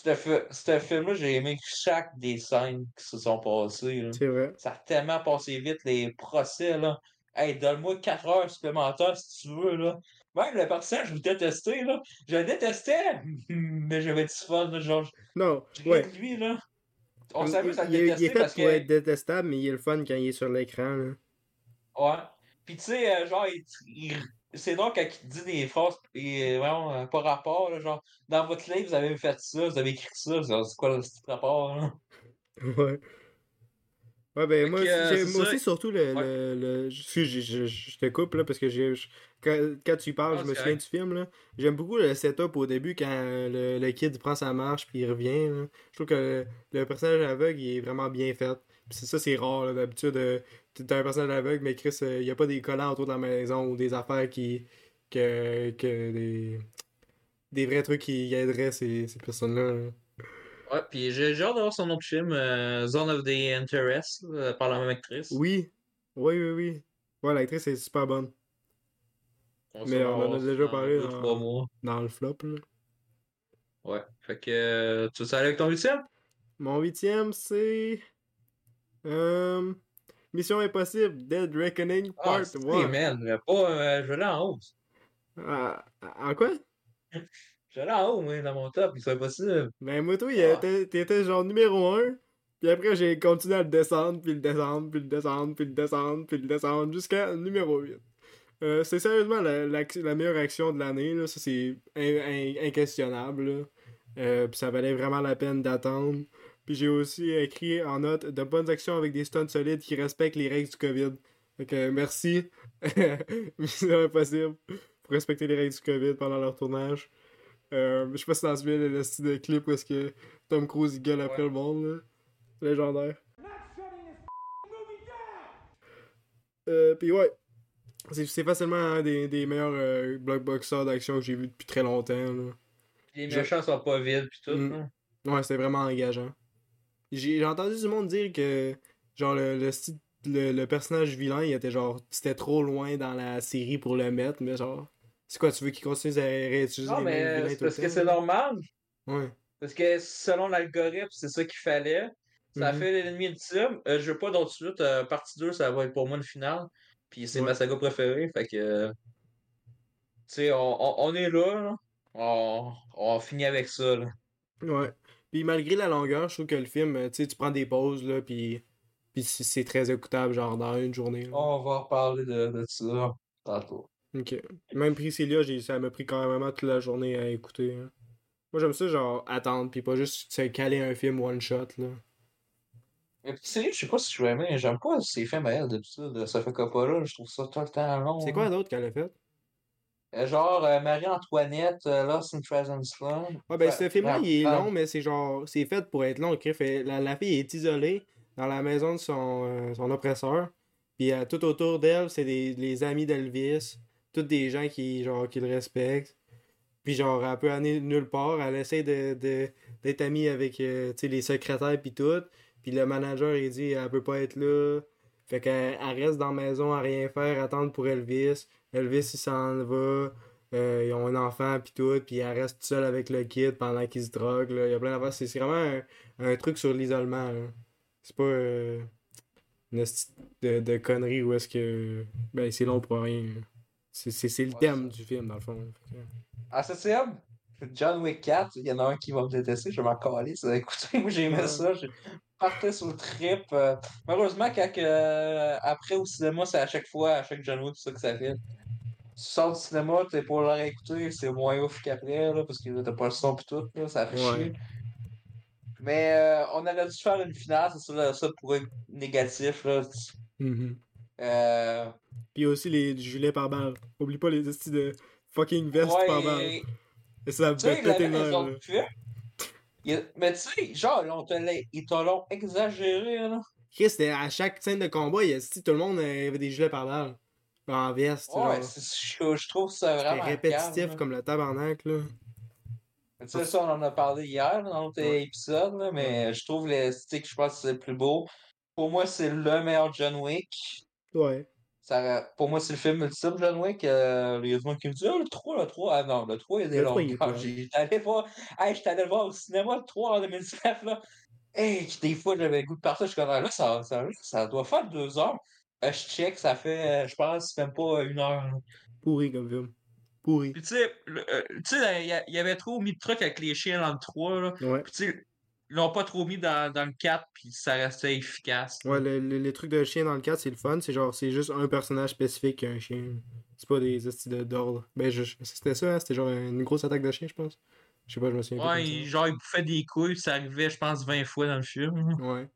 Ce fi- ce film-là, j'ai aimé chaque des scènes qui se sont passées, là. C'est vrai. Ça a tellement passé vite, les procès, là. Hey, donne-moi 4 heures supplémentaires si tu veux, là. Même le personnage, je vous détestais, là. Je le détestais, mais j'avais du fun. Genre, Non, ouais. lui, là. On que ça le il, il est détestait fait parce pour que. être détestable, mais il est le fun quand il est sur l'écran, là. Ouais. Puis tu sais, euh, genre, il, il- c'est drôle quand il dit des phrases et, euh, vraiment euh, pas rapport, là, genre, dans votre livre, vous avez fait ça, vous avez écrit ça, c'est quoi le petit rapport, là? Ouais. Ouais, ben moi, euh, moi ça. aussi, surtout, le, Ouais. le, le- je, je, je- je te coupe là parce que j'ai, quand, quand tu parles, Ah, je me souviens du film. là. J'aime beaucoup le setup au début quand euh, le, le kid prend sa marche puis il revient. là. Je trouve que le, le personnage aveugle il est vraiment bien fait. Puis c'est ça, c'est rare. D'habitude, euh, t'as un personnage aveugle, mais Chris, euh, il n'y a pas des collants autour de la maison ou des affaires qui. que, que des. des vrais trucs qui aideraient ces, ces personnes-là. là. Ouais, puis j'ai hâte de voir son autre film, euh, Zone of the Interest, là, par la même actrice. Oui, oui, oui, oui. Ouais, l'actrice est super bonne. On Mais on en a déjà parlé dans- trois mois. Dans le flop, là. Ouais. Fait que euh, tu veux aller avec ton huitième? Mon huitième, c'est. Euh... Mission Impossible, Dead Reckoning Ah, Part c'est 1. man, mais pas, euh, je l'ai en haut. Ah, en quoi? Je l'ai en haut, moi, dans mon top, il serait possible. Ben, moi, toi, Ah. t'étais genre numéro 1. Puis après, j'ai continué à le descendre, puis le descendre, puis le descendre, puis le descendre, puis le descendre, jusqu'à numéro 8. Euh, c'est sérieusement la, la, la meilleure action de l'année, là. Ça, c'est in- in- inquestionnable, là. Euh, puis ça valait vraiment la peine d'attendre. Puis j'ai aussi écrit en note de bonnes actions avec des stunts solides qui respectent les règles du COVID. Fait que merci. Mission Impossible pour respecter les règles du COVID pendant leur tournage. Euh, je sais pas si t'en souviens le style de clip où est-ce que Tom Cruise il gueule après Ouais. le monde là. Légendaire. Euh, puis ouais. C'est, c'est facilement un des, des meilleurs euh, blockbusters d'action que j'ai vu depuis très longtemps. Là. Les Je- méchants sont pas vides, pis tout. Mm. Ouais, c'était vraiment engageant. J'ai, j'ai entendu du monde dire que genre le, le, le, le personnage vilain il était genre c'était trop loin dans la série pour le mettre, mais genre c'est quoi tu veux qu'il continue à réutiliser Non, les mais vilains c'est tout le parce que c'est normal. Ouais. Parce que selon l'algorithme, c'est ça qu'il fallait. Ça a Mhm. fait l'ennemi ultime. Euh, je veux pas d'autres suite. Euh, partie 2, ça va être pour moi une finale. Puis c'est Ouais. ma saga préférée. Fait que. Tu sais, on, on, on est là. là. On, on finit avec ça. Là. Ouais. Puis malgré la longueur, je trouve que le film, tu sais, tu prends des pauses, là, puis, puis c'est très écoutable, genre dans une journée. là. On va reparler de, de ça tantôt. Ok. Même Priscilla, ça m'a pris quand même toute la journée à écouter. hein. Moi, j'aime ça, genre, attendre, puis pas juste se caler un film one shot, là. Mais tu sais, je sais pas si je vais aimer. J'aime pas ces films à elle d'habitude de Sofia Coppola. Je trouve ça tout le temps long. C'est quoi d'autre qu'elle a fait? Euh, Genre euh, Marie-Antoinette, euh, Lost in Transland. Ouais, ben, ce film-là, fa- il est long, mais c'est genre, c'est fait pour être long. La, la fille est isolée dans la maison de son, euh, son oppresseur. Puis euh, tout autour d'elle, c'est des, les amis d'Elvis. Tous des gens qui, genre, qui le respectent. Puis genre, elle peut aller nulle part. Elle essaie de, de- d'être amie avec euh, tu sais, les secrétaires puis tout. Puis le manager, il dit, elle peut pas être là. Fait qu'elle elle reste dans la maison à rien faire, attendre pour Elvis. Elvis, il s'en va. Euh, ils ont un enfant puis tout, puis elle reste seule avec le kid pendant qu'il se drogue. Là. Il y a plein d'affaires. C'est vraiment un, un truc sur l'isolement. là. C'est pas euh, une de, de conneries où est-ce que. Ben, c'est long pour rien. là. C'est c'est- c'est le Ouais, thème du film, dans le fond. Que- À septième, John Wick 4, il y en a un qui va me détester, je vais m'en caler. Ça. Écoutez, moi j'ai aimé Ouais. ça. Je partais sur le trip. euh, malheureusement, quand euh, après au cinéma, c'est à chaque fois, à chaque John c'est ça que ça fait. Tu sors du cinéma, t'es pour le réécouter, c'est moins ouf qu'après, là, parce que t'as pas le son pis tout, là, ça fait Ouais. chier. Mais euh, on aurait dû faire une finale, c'est ça, le seul point négatif. Là. Mhm. Euh, Puis aussi les gilets par balle. Oublie pas les estis de fucking veste ouais, par balle. et- Et ça me fait péter il- Mais tu sais, genre, ils ont te ils te l'ont exagéré, là. Chris, à chaque scène de combat, il y a, esti, tout le monde euh, avait des gilets par balle. En veste, Ouais, je, je trouve ça vraiment. répétitif calme, comme le tabarnak, là. Tu sais, ça, on en a parlé hier dans l'autre Ouais. épisode, là, mais je trouve l'esthétique, je pense que c'est le plus beau. Pour moi, c'est le meilleur John Wick. Ouais. Ça, pour moi, c'est le film ultime John Wick. Euh, il y a des gens qui me disent Ah, le 3, le 3. Ah non, le 3, il y a des Le 3, il est longueurs. J'étais allé voir. Hey, allé le voir au cinéma le 3 en 2019. Là. Hey, des fois, j'avais le goût de partir. Je suis comme Ah, là, ça, ça, ça doit faire deux heures. Euh, je check, ça fait, euh, je pense, même pas une heure. là. Pourri comme film. Pourri. Puis tu sais, euh, tu sais, il y, y avait trop mis de trucs avec les chiens dans le 3. Là. Ouais. Puis tu sais, l'ont pas trop mis dans, dans le 4, puis ça restait efficace. Ouais, le- le- les trucs de chien dans le 4, c'est le fun. C'est genre, c'est juste un personnage spécifique un chien. C'est pas des estis de- d'ordre. Ben, c'était ça, hein? C'était genre une grosse attaque de chien, je pense. Je sais pas, je me souviens Ouais, il- genre, il bouffait des couilles, ça arrivait, je pense, 20 fois dans le film. Ouais.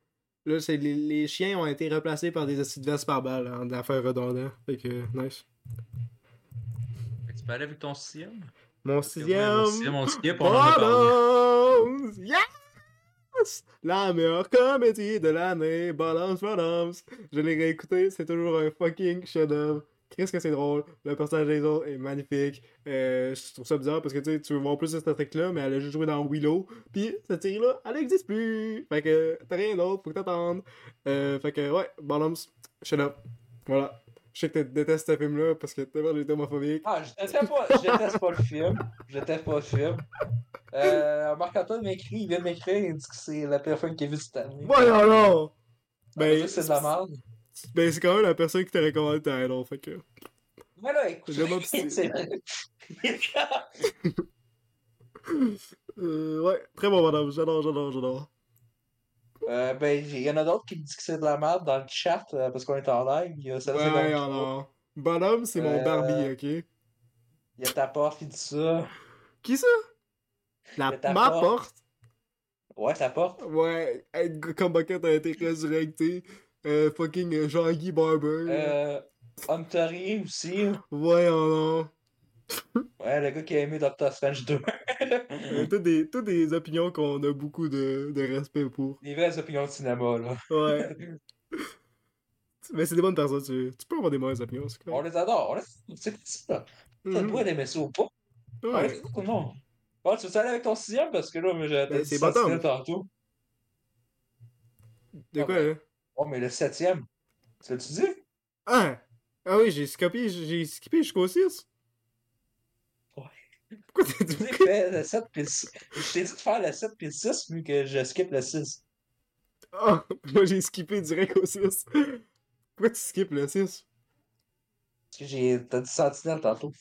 Là, c'est les, les chiens ont été remplacés par des acides vestes par balle, en affaires redondant. Fait que, nice. Tu peux aller avec ton sixième? Mon Mon sixième. sixième, on skip, on La meilleure comédie de l'année, Bottoms, Bottoms. Je l'ai réécouté, c'est toujours un fucking chef-d'œuvre. Qu'est-ce que c'est drôle, le personnage des autres est magnifique. Euh, je trouve ça bizarre parce que tu veux voir plus cette trick-là, mais elle a juste joué dans Willow. Puis cette série-là, elle n'existe plus. Fait que t'as rien d'autre, faut que t'attendes. Euh, fait que ouais, shut up. Voilà. Je sais que tu détestes ce film-là parce que t'es j'étais homophobique. Ah, je déteste pas le film. Je déteste pas le film. Euh, Marc-Antoine m'écrit, il vient m'écrire, il dit que c'est la film qu'il a vu cette année. Voyons non! Ben, c'est de la merde. Ben, c'est quand même la personne qui t'a recommandé ta idol, fait que. Mais là, écoute, c'est Euh, ouais, très bon, madame. J'adore, j'adore, j'adore. Euh, ben, il y en a d'autres qui me disent que c'est de la merde dans le chat euh, parce qu'on est en live. Il y a ça, Ouais, alors. Bonhomme, c'est mon Euh, Barbie, ok? Il y a ta porte qui dit ça. Qui ça? La, ta ma porte. porte? Ouais, ta porte. Ouais, comme Bucket a été résurrecté. Euh, fucking euh, Jean-Guy Barber. Euh, Huntery aussi. Ouais, alors. Ouais, le gars qui a aimé Doctor Strange 2. Euh, toutes des, toutes des opinions qu'on a beaucoup de, de respect pour. Les vraies opinions de cinéma, là. Ouais. Mais c'est des bonnes personnes, tu, tu peux avoir des mauvaises opinions, c'est On correct. les adore. On les... C'est ça. T'as le Mhm. droit d'aimer ça ou pas. On Ouais. les Bon, tu veux aller avec ton sixième? Parce que là, j'ai Ben, c'est bottom. tantôt. De quoi, là? Oh, mais le septième. Tu l'as-tu dit? Ah! Ah oui, j'ai skippé, j'ai skippé jusqu'au 6. Ouais. Pourquoi t'as Tu dit dis que fais le 7 puis le 6. Je t'ai dit de faire le 7 puis le 6, vu que je skip le 6. Ah! Moi j'ai skippé direct au 6. Pourquoi tu skippes le 6? Parce que j'ai. T'as dit Sentinelle tantôt.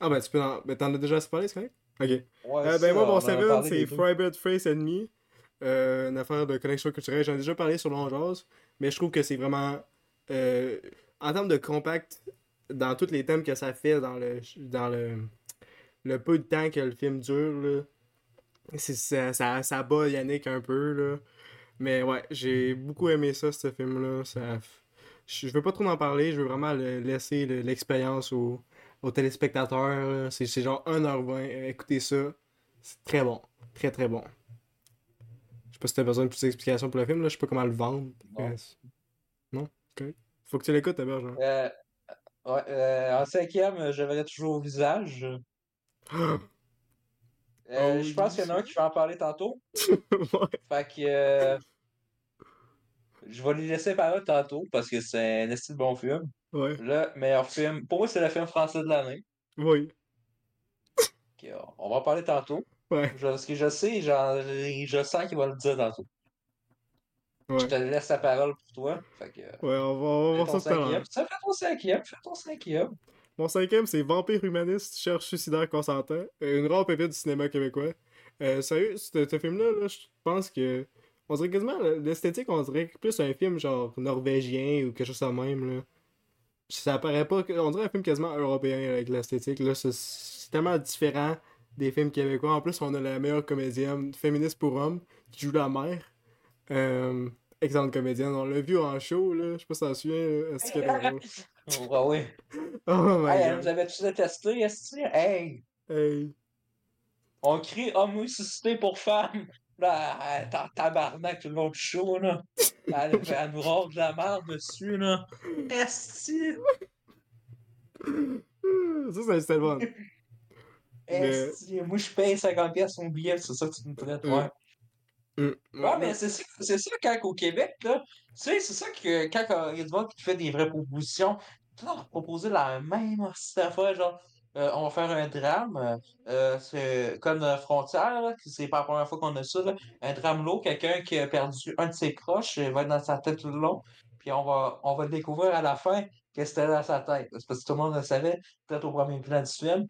Ah ben tu peux en... Ben t'en as déjà parlé, c'est correct? Ok. Ouais, Euh, ben moi on mon en a 7 parlé c'est. Frybird Face Enemy. Euh, une affaire de connexion culturelle. J'en ai déjà parlé sur Longjaz, mais je trouve que c'est vraiment. euh, en termes de compact, dans tous les thèmes que ça fait dans le dans le, le peu de temps que le film dure, là, c'est, ça, ça, ça bat Yannick un peu. Là. Mais ouais, j'ai beaucoup aimé ça, ce film-là. Ça, je veux pas trop en parler, je veux vraiment le- laisser le- l'expérience aux, aux téléspectateurs. C'est, genre 1h20. euh, Écoutez ça. C'est très bon. Très très bon. Je sais pas si t'as besoin de plus d'explications pour le film, là. Je sais pas comment le vendre. C'est- Non? Ok. Faut que tu l'écoutes d'abord, genre. Euh, ouais, euh, en cinquième, je verrai toujours au visage. Euh, Oh, je pense qu'il y en a un qui va en parler tantôt. ouais. Fait que. euh, je vais lui laisser parler tantôt parce que c'est un de bon film. Ouais. Le meilleur film. Pour moi, c'est le film français de l'année. Oui. On va en parler tantôt. Ouais. Je- Parce que je sais, genre, je sens qu'il va le dire tantôt. Ouais. Je te laisse la parole pour toi. Fait que. Ouais, on va, on va voir ça tout à ton cinquième. Fais ton cinquième. Mon cinquième, c'est Vampire humaniste, cherche suicidaire consentant. Euh, Une rare pépite du cinéma québécois. Euh, sérieux, ce ce film-là, là, je pense que. On dirait quasiment l'esthétique, on dirait plus un film genre norvégien ou quelque chose de même. Là. Ça paraît pas. On dirait un film quasiment européen avec l'esthétique. Là, c'est- tellement différent des films québécois. En plus, on a la meilleure comédienne féministe pour hommes qui joue la mère. Euh, excellente comédienne. On l'a vu en show, là. Je sais pas si t'en souviens. là. Est-ce qu'elle est drôle? Ouais, ouais. Oh my Hey, elle god. nous avait tous détesté, esti. Hey! Hey. On crie homosicité pour femmes. Là, elle est en tabarnak tout le long du show, là. Elle, elle nous rôde de la merde dessus, là. Esti! Ça, c'est c'était. Mais- Esti! Moi, je paye 50$ pièces mon billet, c'est ça que tu me traites, Mm. ouais. Mm. Ouais, mais c'est ça, c'est ça quand au Québec, là, tu sais, c'est ça que quand il y a du monde qui fait des vraies propositions, tu leur proposer la même d'affaires, genre, euh, on va faire un drame, euh, c'est comme euh, Frontière, là, c'est pas la première fois qu'on a ça, là, un drame lourd, quelqu'un qui a perdu un de ses proches, euh, va être dans sa tête tout le long, puis on va, on va découvrir à la fin que c'était dans sa tête. C'est parce que tout le monde le savait, peut-être au premier plan du film.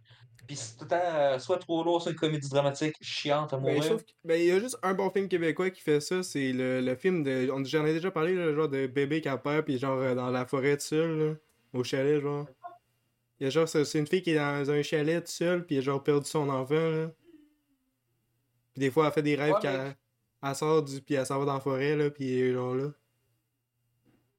Puis c'est tout le temps euh, soit trop lourd, soit une comédie dramatique chiante à Ben, mourir. ben, il y a juste un bon film québécois qui fait ça, c'est le, le film de. J'en ai déjà parlé, le genre de bébé qui a peur, puis genre dans la forêt seul, là, au chalet, genre. Il y a genre, c'est une fille qui est dans un chalet tout seul, puis elle a genre perdu son enfant, là. Puis des fois, elle fait des rêves Ouais, qu'elle. elle sort du. Puis elle s'en va dans la forêt, là, puis elle est genre là.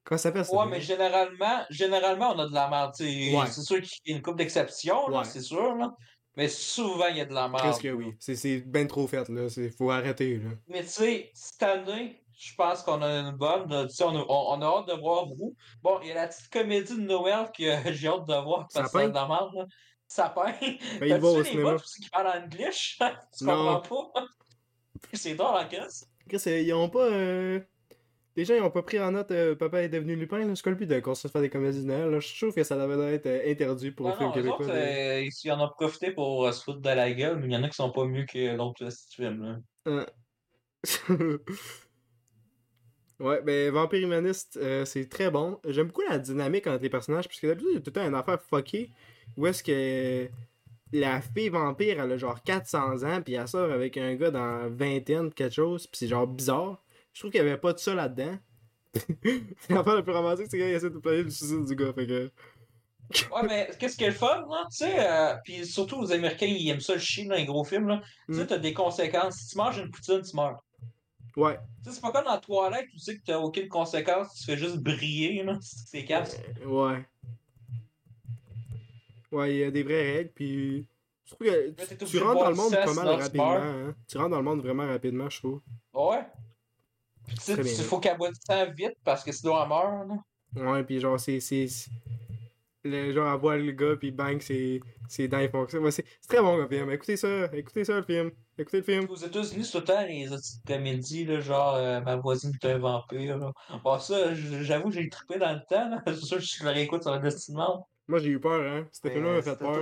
Comment ça s'appelle ça? Ouais, mais généralement, généralement, on a de la merde. Ouais. C'est sûr qu'il y a une couple d'exceptions, Ouais. c'est sûr. Là. Mais souvent, il y a de la merde. Presque oui. C'est- ben trop fait, là. Faut arrêter, là. Mais tu sais, cette année, je pense qu'on a une bonne. là, Tu sais, on, a, on- on a hâte de voir vous. Bon, il y a la petite comédie de Noël que j'ai hâte de voir parce que c'est de. Là. Sapin. Ben, il va au les cinéma. qui parlent en English? tu Non. comprends pas? c'est drôle en crise. Chris, euh, ils ont pas. euh, Les gens, ils ont pas pris en note euh, Papa est devenu Lupin, là. C'est quoi le but de construire faire des comédies de Noël, là? Je trouve que ça devrait être euh, interdit pour Non, le film non, eux québécois. autres, euh, ils en ont profité pour se foutre de la gueule, mais il y en a qui sont pas mieux que l'autre film. Là. Ouais, ben Vampire Humaniste, euh, c'est très bon. J'aime beaucoup la dynamique entre les personnages, parce que d'habitude, il y a tout le temps une affaire fuckée où est-ce que la fille vampire, elle a genre 400 ans, puis elle sort avec un gars dans vingtaine, quelque chose, puis c'est genre bizarre. Je trouve qu'il y avait pas de ça là-dedans. L'affaire la plus romantique, c'est qu'il essaie de planer le suicide du gars, fait que. Ouais, mais qu'est-ce qui est le fun, là? Tu sais, euh, puis surtout les Américains, ils aiment ça le chien dans les gros films, là. Tu sais, Mm. t'as des conséquences. Si tu manges une poutine, tu meurs. Ouais. Tu sais, c'est pas comme dans toilette, tu sais que t'as aucune conséquence, tu fais juste briller, là. C'est casse. Euh, Ouais. Ouais, il y a des vraies règles, puis. Je trouve que tu, rentres dans le monde pas mal rapidement. Hein? Tu rentres dans le monde vraiment rapidement, je trouve. Ouais. Puis tu sais, il faut qu'elle boive du sang vite parce que sinon elle meurt, là. Ouais, puis genre, c'est. Le genre, elle voit le gars, puis bang, c'est. C'est dents, ils font ça. Ouais, c'est c'est très bon comme film. Écoutez ça, écoutez ça le film. Écoutez le film. Aux États-Unis, c'est tout le temps les petites comédies, là, genre euh, Ma voisine est un vampire. Là. Bon, ça, j'avoue, j'ai trippé dans le temps. là. C'est sûr que je le réécoute sur le destinement. Moi, j'ai eu peur, hein. C'était film-là m'a fait le peur.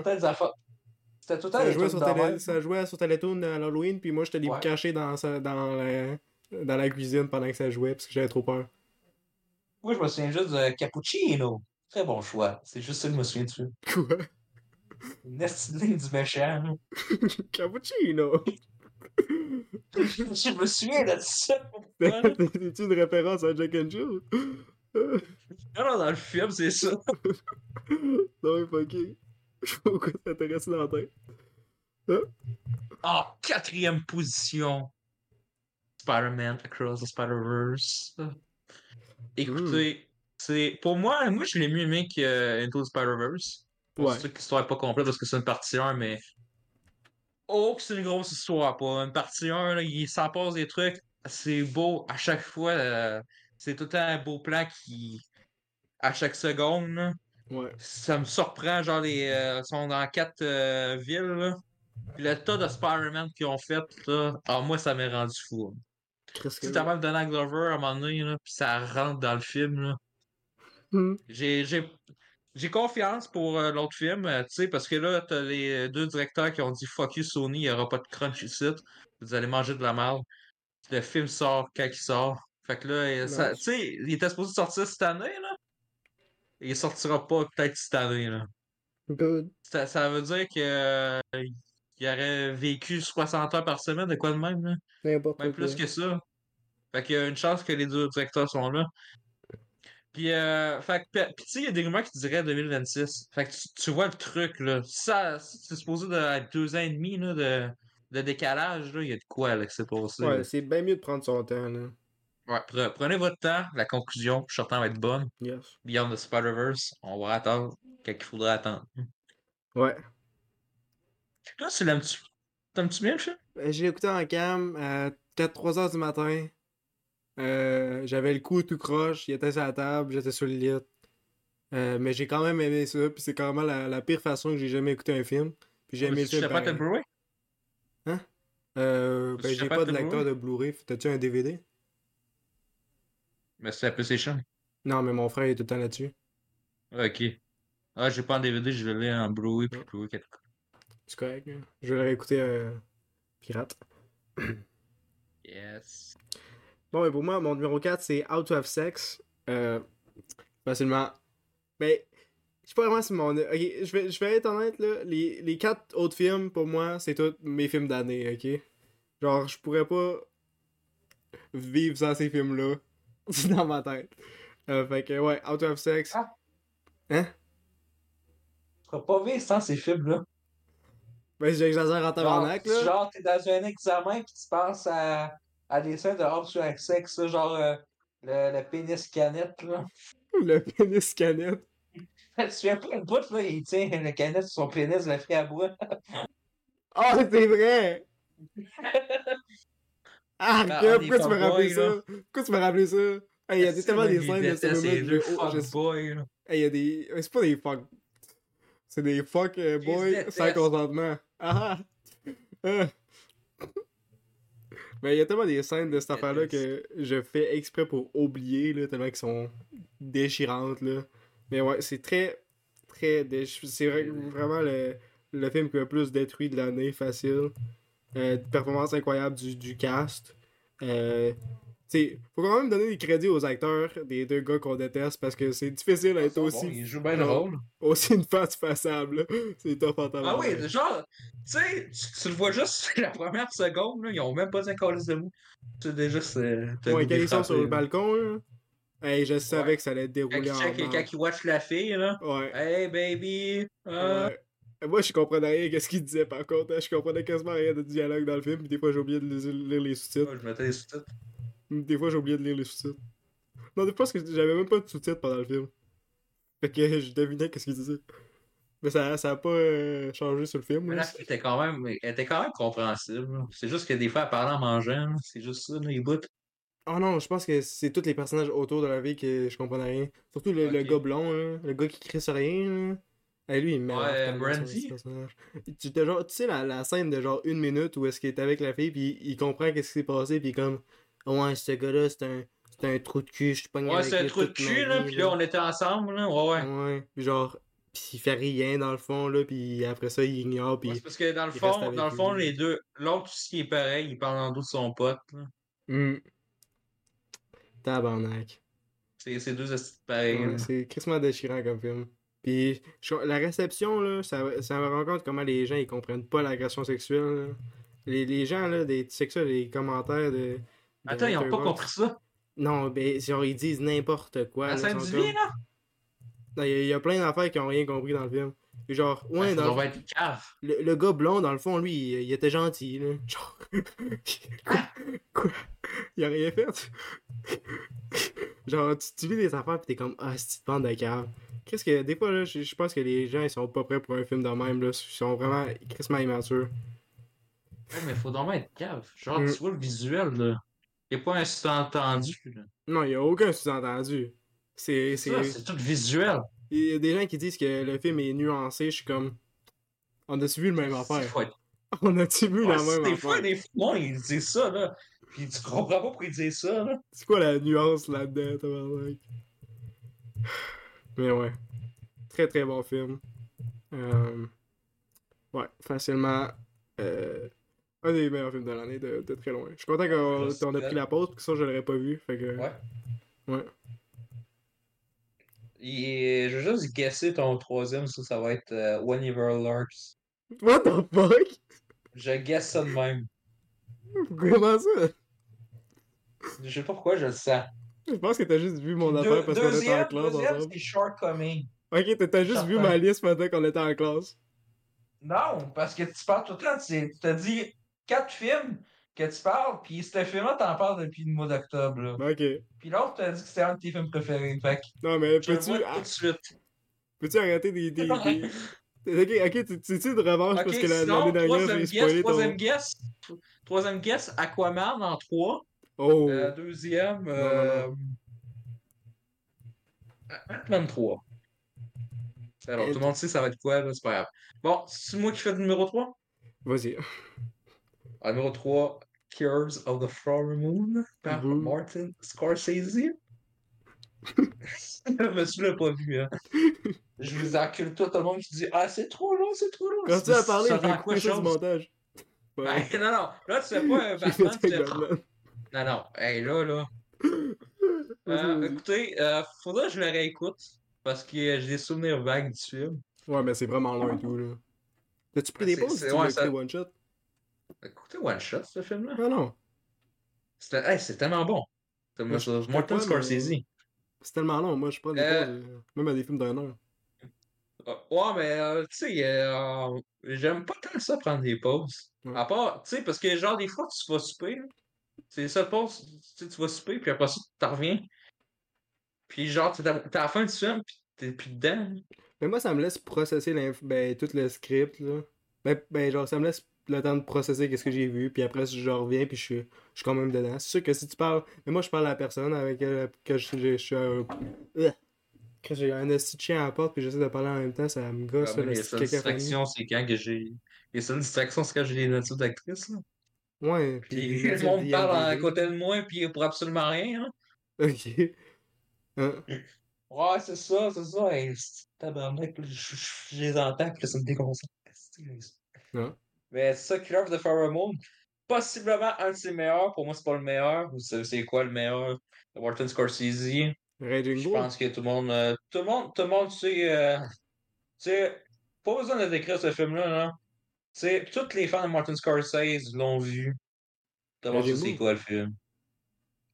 C'était tout le temps Ça ça jouait sur Télétoon à l'Halloween, puis moi, j'étais Ouais. cacher dans, sa- dans, la... dans la cuisine pendant que ça jouait, parce que j'avais trop peur. Moi, je me souviens juste de Cappuccino. Très bon choix. C'est juste ça que je me souviens dessus. Quoi? Une estime du méchant. Cappuccino! je me souviens de ça. pourquoi, là? C'est une référence à Jack and Jill? Non, non, dans le film, c'est ça. non, mais fucké. Je sais pas pourquoi ça t'intéresse dans la tête. En quatrième position, Spider-Man Across the Spider-Verse. Écoutez, c'est pour moi, moi je l'ai mieux aimé que euh, Into the Spider-Verse. Pour Ouais. ceux qui l'histoire est pas complète parce que c'est une partie 1, mais. Oh, que c'est une grosse histoire, pas. Une partie 1, là, il s'en passe des trucs. C'est beau à chaque fois. euh, c'est tout un beau plan qui. À chaque seconde, là. Ouais. Ça me surprend, genre, les euh, sont dans quatre euh, villes, là. Puis le tas de Spider-Man qu'ils ont fait, là, ah, moi, ça m'a rendu fou. que. sais, t'as même Donald Glover à un moment donné, là, puis ça rentre dans le film, là. Hmm. J'ai, confiance pour euh, l'autre film, euh, tu sais, parce que là, t'as les deux directeurs qui ont dit Fuck you Sony, il n'y aura pas de crunch ici, vous allez manger de la merde. Le film sort quand il sort. Fait que là, euh, tu sais, il était supposé sortir cette année, là. Et il sortira pas peut-être cette année, là. Good. Ça, ça veut dire que euh, il aurait vécu 60 heures par semaine, de quoi de même, là. Même plus que ça. Fait qu'il y a une chance que les deux directeurs sont là. Puis, euh, fait que, tu sais, il y a des rumeurs qui diraient 2026. Fait que tu, tu vois le truc, là. Ça, c'est supposé d'être deux ans et demi, là, de, de décalage, là. Il y a de quoi, là, qui s'est passé. Ouais, c'est bien mieux de prendre son temps, là. Ouais, pre- prenez votre temps. La conclusion, je suis certain, va être bonne. Yes. Beyond the Spider-Verse, on va attendre quand il faudra attendre. Ouais. Là, tu l'aimes-tu? T'aimes-tu bien le film? Euh, J'ai écouté en cam à 4-3 heures du matin. Euh, J'avais le cou tout croche, il était sur la table, j'étais sur le lit. Euh, mais j'ai quand même aimé ça, puis c'est quand même la, la pire façon que j'ai jamais écouté un film. Puis j'ai aimé Tu ça. sais pas t'aimes Blu-ray? Euh, Tu ben, j'ai pas de de lecteur Blu-ray? de Blu-ray. T'as-tu un DVD? Mais c'est la PlayStation. Non, mais mon frère est tout le temps là-dessus. Ok. Ah, j'ai pas en DVD, je l'ai en Blu-ray puis Blu-ray 4K. C'est correct, là. Je vais le réécouter euh, pirate. Yes. Bon, mais pour moi, mon numéro 4, c'est Out of Sex. Euh, facilement. Mais, je sais pas vraiment si mon. Ok, je vais, je vais être honnête, là. Les, les quatre autres films, pour moi, c'est tous mes films d'année, ok? Genre, je pourrais pas vivre sans ces films-là. dans ma tête. Euh, fait que, ouais, Out of Sex. Ah. Hein? Tu seras pas vivre sans ces films-là. Ben, j'exagère en tabarnak, là. genre, t'es dans un examen pis tu penses à à des scènes de hors avec sexe, ça, genre euh, le, le pénis canette, là. Le pénis canette. Tu te souviens pas le bout, là, il tient le canette sur son pénis, la fille à bois. Ah, c'est vrai! Ah, Ah, que- pourquoi tu m'as rappelé ça? Pourquoi tu m'as rappelé ça? Hey, il y a des- tellement des scènes de ce deux oh, fuckboys, il y a des. C'est pas des fuck. C'est des fuck euh, boys sans consentement. Ah ah! Mais il y a tellement des scènes de cette affaire-là que je fais exprès pour oublier, là, tellement qu'elles sont déchirantes, là. Mais ouais, c'est très, très déch... C'est vrai- vraiment le, le film qui m'a le plus détruit de l'année, facile. Euh, performance incroyable du, du cast. Euh, sais, faut quand même donner des crédits aux acteurs des deux gars qu'on déteste parce que c'est difficile d'être Bon, aussi, il joue bien le rôle. aussi une face façable. C'est top en Ah oui, genre, tu sais, tu, le vois juste la première seconde, là, ils ont même pas un calice de mou. Tu sais, déjà, c'est. le Ouais, quand ils sont sur le balcon, là. Hey, je savais Ouais. que ça allait Quand dérouler il en check quand il watch la fille, là. Ouais. Hey baby! euh, Ouais. Moi, je comprenais rien qu'est-ce qu'il disait par contre. hein. Je comprenais quasiment rien de dialogue dans le film. Puis des fois, j'ai oublié de lire lire les sous-titres. Je mettais les sous-titres. Des fois, j'ai oublié de lire les sous-titres. Non, des fois, parce que j'avais même pas de sous-titres pendant le film. Fait que je devinais qu'est-ce qu'il disait. Mais ça, ça a pas euh, changé sur le film. Mais là. fille était quand même, elle était quand même compréhensible. C'est juste que des fois, elle parlait en mangeant. C'est juste ça, là, il bout. Oh non, je pense que c'est tous les personnages autour de la vie que je comprenais rien. Surtout le, le gars blond, là, le gars qui crie sur rien. Là. Eh, lui, il m'énerve Ouais, Brandy. Tu, genre, tu sais, la, la scène de genre une minute où est-ce qu'il est avec la fille, puis il comprend qu'est-ce qui s'est passé, puis comme, ouais, ce gars-là, c'est un, c'est un trou de cul, je suis pas Ouais, c'est un trou de cul, là, pis là, on était ensemble, là. Ouais, ouais. Ouais, puis genre, puis il fait rien dans le fond, là, puis après ça, il ignore, puis. Ouais, c'est parce que dans le fond, dans le fond, lui. les deux, l'autre aussi est pareil, il parle en dos de son pote. là. Hmm. Tabarnak. C'est c'est deux astuces pareils. Ouais, là. c'est crissement déchirant comme film. Puis la réception, là, ça, ça me rend compte comment les gens ils comprennent pas l'agression sexuelle. là. Les, les gens, là, des sexuels, les commentaires de. Attends, ils ont pas compris ça. Non, ben, genre, ils disent n'importe quoi. La scène du là? Non, Il y, a- il y a plein d'affaires qui ont rien compris dans le film. Et genre, ouais, ça dans doit être cave. le, le gars blond, dans le fond, lui, il, il était gentil, là. Genre. quoi? Quoi? Il a rien fait? Genre, tu, tu lis des affaires pis t'es comme, ah, c'est une bande de cave? Qu'est-ce que, des fois, là, je, je pense que les gens, ils sont pas prêts pour un film de même, là. Ils sont vraiment crissement immatures. Ouais, mais faut vraiment être cave. Genre, Mm. tu vois le visuel, là. Y'a pas un sous-entendu. Non, il a aucun sous-entendu. C'est, C'est tout visuel. il y a des gens qui disent que le film est nuancé, je suis comme, on a-tu vu le même affaire? On a-tu vu la Ouais, même des fois, affaire? des fois, bon, ils disent ça, là. Pis tu comprends pas pourquoi ils disent ça, là. C'est quoi la nuance là-dedans, tabarnak? Mais ouais. Très très bon film. Euh, Ouais, facilement. euh, Un des meilleurs films de l'année de, de très loin. Je suis content qu'on on a pris la pause parce que ça je l'aurais pas vu. Fait que. Ouais. Ouais. Et je veux juste guesser ton troisième, ça, ça va être euh, When Ever Lurks. What the fuck? Je guesse ça de même. Comment ça? Je sais pas pourquoi je le sens. Je pense que t'as juste vu mon affaire parce qu'on était en classe deuxième, c'est Shortcoming. Ok, t'as- juste vu ma liste pendant qu'on était en classe. Non, parce que tu parles tout le temps, tu t'as dit quatre films que tu parles, puis ce film-là, t'en parles depuis le mois d'octobre. là. Ok. Puis l'autre, t'as dit que c'était un de tes films préférés. Fait Non, mais peux-tu vois tout de suite. peux-tu arrêter des. des, des- Ok, ok, tu tu de revanche parce que la- l'année dernière troisième j'ai guess, spoilé ton. troisième guess, troisième guess, Aquaman en 3. Oh! Euh, deuxième, euh... Ant-Man 3. Alors, Et- tout le monde sait ça va être quoi, là, c'est pas grave. Bon, c'est moi qui fais le numéro 3? Vas-y. Numéro 3, Cures of the Flower Moon par. Martin Scorsese. Monsieur l'a pas vu, hein. Je vous encule tout, le monde qui dit Ah, c'est trop long, c'est trop long. Quand tu as parlé, Ça rend quoi ça du chose? montage. Ouais. Ben, non, non, là, tu fais pas un fait Batman, tu fais. Non, non, hey, là, là. Euh, écoutez, euh, faudra que je le réécoute parce que euh, j'ai des souvenirs vagues du film. Ouais, mais c'est vraiment long et tout, là. T'as-tu pris des C'est- pauses ou tu ouais, ça- one shot? Écoutez, One Shot, ce film-là? Ah non. C'était hey, c'est tellement bon. C'est Martin pas, mais- Scorsese. C'est tellement long, moi je prends des Euh, même à des films d'un heure. Euh, Ouais, mais euh, tu sais, euh, j'aime pas tant ça prendre des pauses. Ouais. À part, tu sais, parce que genre des fois tu vas souper, C'est ça, pause. Tu vas souper, puis après ça, tu reviens. Puis genre, t'es à, la fin du film, puis t'es plus dedans. Mais moi, ça me laisse processer ben, tout le script, là. Ben, ben, genre, ça me laisse le temps de processer qu'est-ce que j'ai vu, puis après, je reviens, puis je suis, je suis quand même dedans. C'est sûr que si tu parles... Mais moi, je parle à la personne avec elle, que je, je, je suis un... Que j'ai un esti de chien à la porte, puis j'essaie de parler en même temps, ça me gosse, Ah, cacophonie. distractions, c'est quand que j'ai. Les seules distractions, c'est quand j'ai les notifs d'actrices, là. Ouais, Puis puis... le monde parle à côté de moi, puis pour absolument rien, hein. Ok. Hein? Ouais, c'est ça, c'est ça. Hey, c'est- tabarnak, je, je- je les entends, puis ça me déconcentre. Ouais. Mais ça, Killer of the Flower Moon, possiblement un de ses meilleurs. Pour moi, c'est pas le meilleur. Vous savez, c'est quoi le meilleur? De Martin Scorsese? Raging Je pense que tout le monde, euh, tout le monde, tout le monde sait, euh, tu sais, pas besoin de décrire ce film-là, là. Tu sais, tous les fans de Martin Scorsese l'ont vu. D'abord, c'est quoi le film?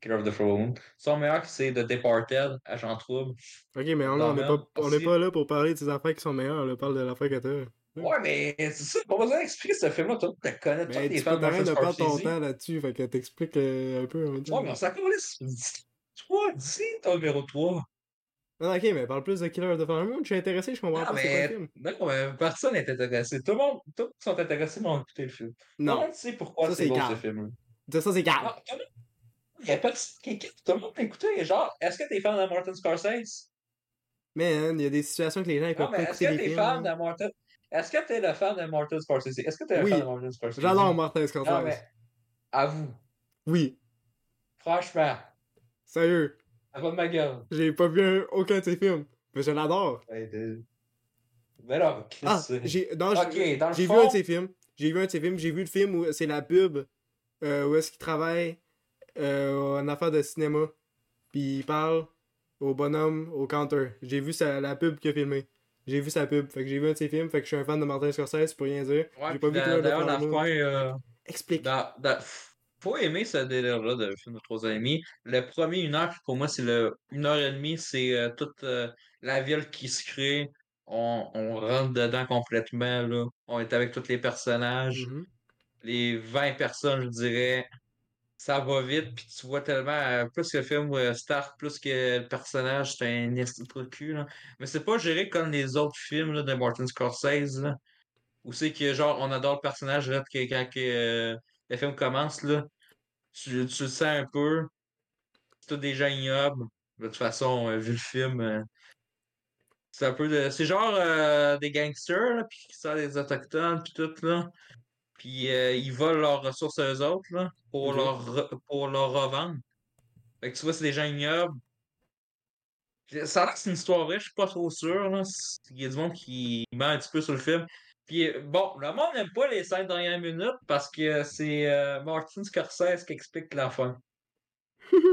Killer of the Moon. Son meilleur, c'est The Departed, Agent Trouble. Ok, mais on on n'est pas, on est pas là pour parler de ces affaires qui sont meilleures, là. Parle de l'affaire que t'as. Ouais, mais c'est ça, pas besoin d'expliquer ce film-là. Tout le monde te connaît, tous les tu fans de t'arrêter de perdre ton temps là-dessus, fait que t'expliques euh, un peu. Ouais, mais on s'en. Toi, dis ton numéro 3. Non, ok, mais parle plus de Killer of the Moon, je suis intéressé, je comprends Non, pas mais, film. non, mais personne n'est intéressé. Tout le monde, tous sont intéressés, mais ont écouté le film. Tout le Non, monde sait pourquoi c'est beau ce film-là. ça, c'est monde- Il y a personne qui. Tout le monde t'a écouté. Genre, est-ce que t'es fan de Martin Scorsese? Man, il y a des situations que les gens Non, peuvent pas est-ce écouter que les t'es fan de Martin. Est-ce que t'es le fan de Martin Scorsese? Est-ce que t'es un Oui. fan de Martin Scorsese? J'adore Martin Scorsese. Non, mais avoue, Oui, franchement, sérieux, va de ma gueule. j'ai pas vu un- aucun de ses films, mais je l'adore. Mais là, Ah, c'est- j'ai le vu fond- un de ses films. J'ai vu un de ses films. J'ai vu le film où c'est la pub euh, où est-ce qu'il travaille euh, en affaire de cinéma. Puis il parle au bonhomme au counter. J'ai vu sa, la pub qu'il a filmé. J'ai vu sa pub. Fait que j'ai vu un de ses films. Fait que je suis un fan de Martin Scorsese pour rien dire. Ouais, j'ai pas vu d'a- D'ailleurs, Moon. coin, euh, Explique. dans- faut aimer ce délire-là de film de trois heures et demie. Le premier une heure, pour moi, c'est le une heure et demie, c'est euh, toute euh, la ville qui se crée. On, on rentre dedans complètement, là. On est avec tous les personnages. Mhm. Les 20 personnes, je dirais, ça va vite, puis tu vois tellement, euh, plus que le film euh, start, plus que le personnage, c'est un de cul, là. Mais c'est pas géré comme les autres films de Martin Scorsese. Où c'est que, genre, on adore le personnage, là, que quand que, euh, le film commence, là, tu, tu le sens un peu. C'est tout des gens. De toute façon, vu le film, c'est un peu de. C'est genre des gangsters, puis qui sont des autochtones, puis tout, là. Puis euh, ils volent leurs ressources à eux autres, là, pour, Ok. leur, pour leur revendre. Fait que tu vois, c'est des gens ignobles. Ça a l'air que c'est une histoire vraie, je suis pas trop sûr, là. Il y a du monde qui ment un petit peu sur le film. Puis euh, bon, le monde n'aime pas les cinq dernières minutes parce que c'est euh, Martin Scorsese qui explique la fin.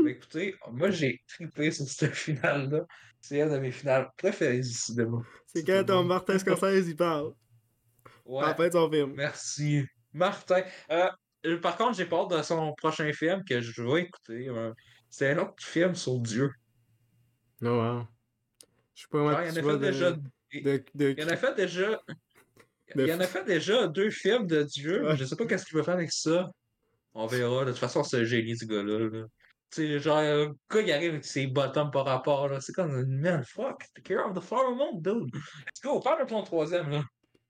Mais écoutez, moi j'ai trippé sur ce final-là. C'est un de mes finales préférées du cinéma. C'est quand ton. Martin Scorsese il parle. Ouais, En fait, son film. merci. Martin. Euh, euh, par contre, j'ai peur de son prochain film que je vais écouter. euh, c'est un autre film sur Dieu. Non, wow. Je sais pas comment il tu en a fait déjà. Il en a fait déjà. Il en a fait déjà deux films de Dieu. Je sais pas qu'est-ce qu'il va faire avec ça. On verra. De toute façon, c'est un génie, ce gars-là. là. Tu sais, genre, le gars, il arrive avec ses bottoms par rapport. là. C'est comme, man, fuck, the care of the flower moon, dude. Let's go, parle de ton troisième, là.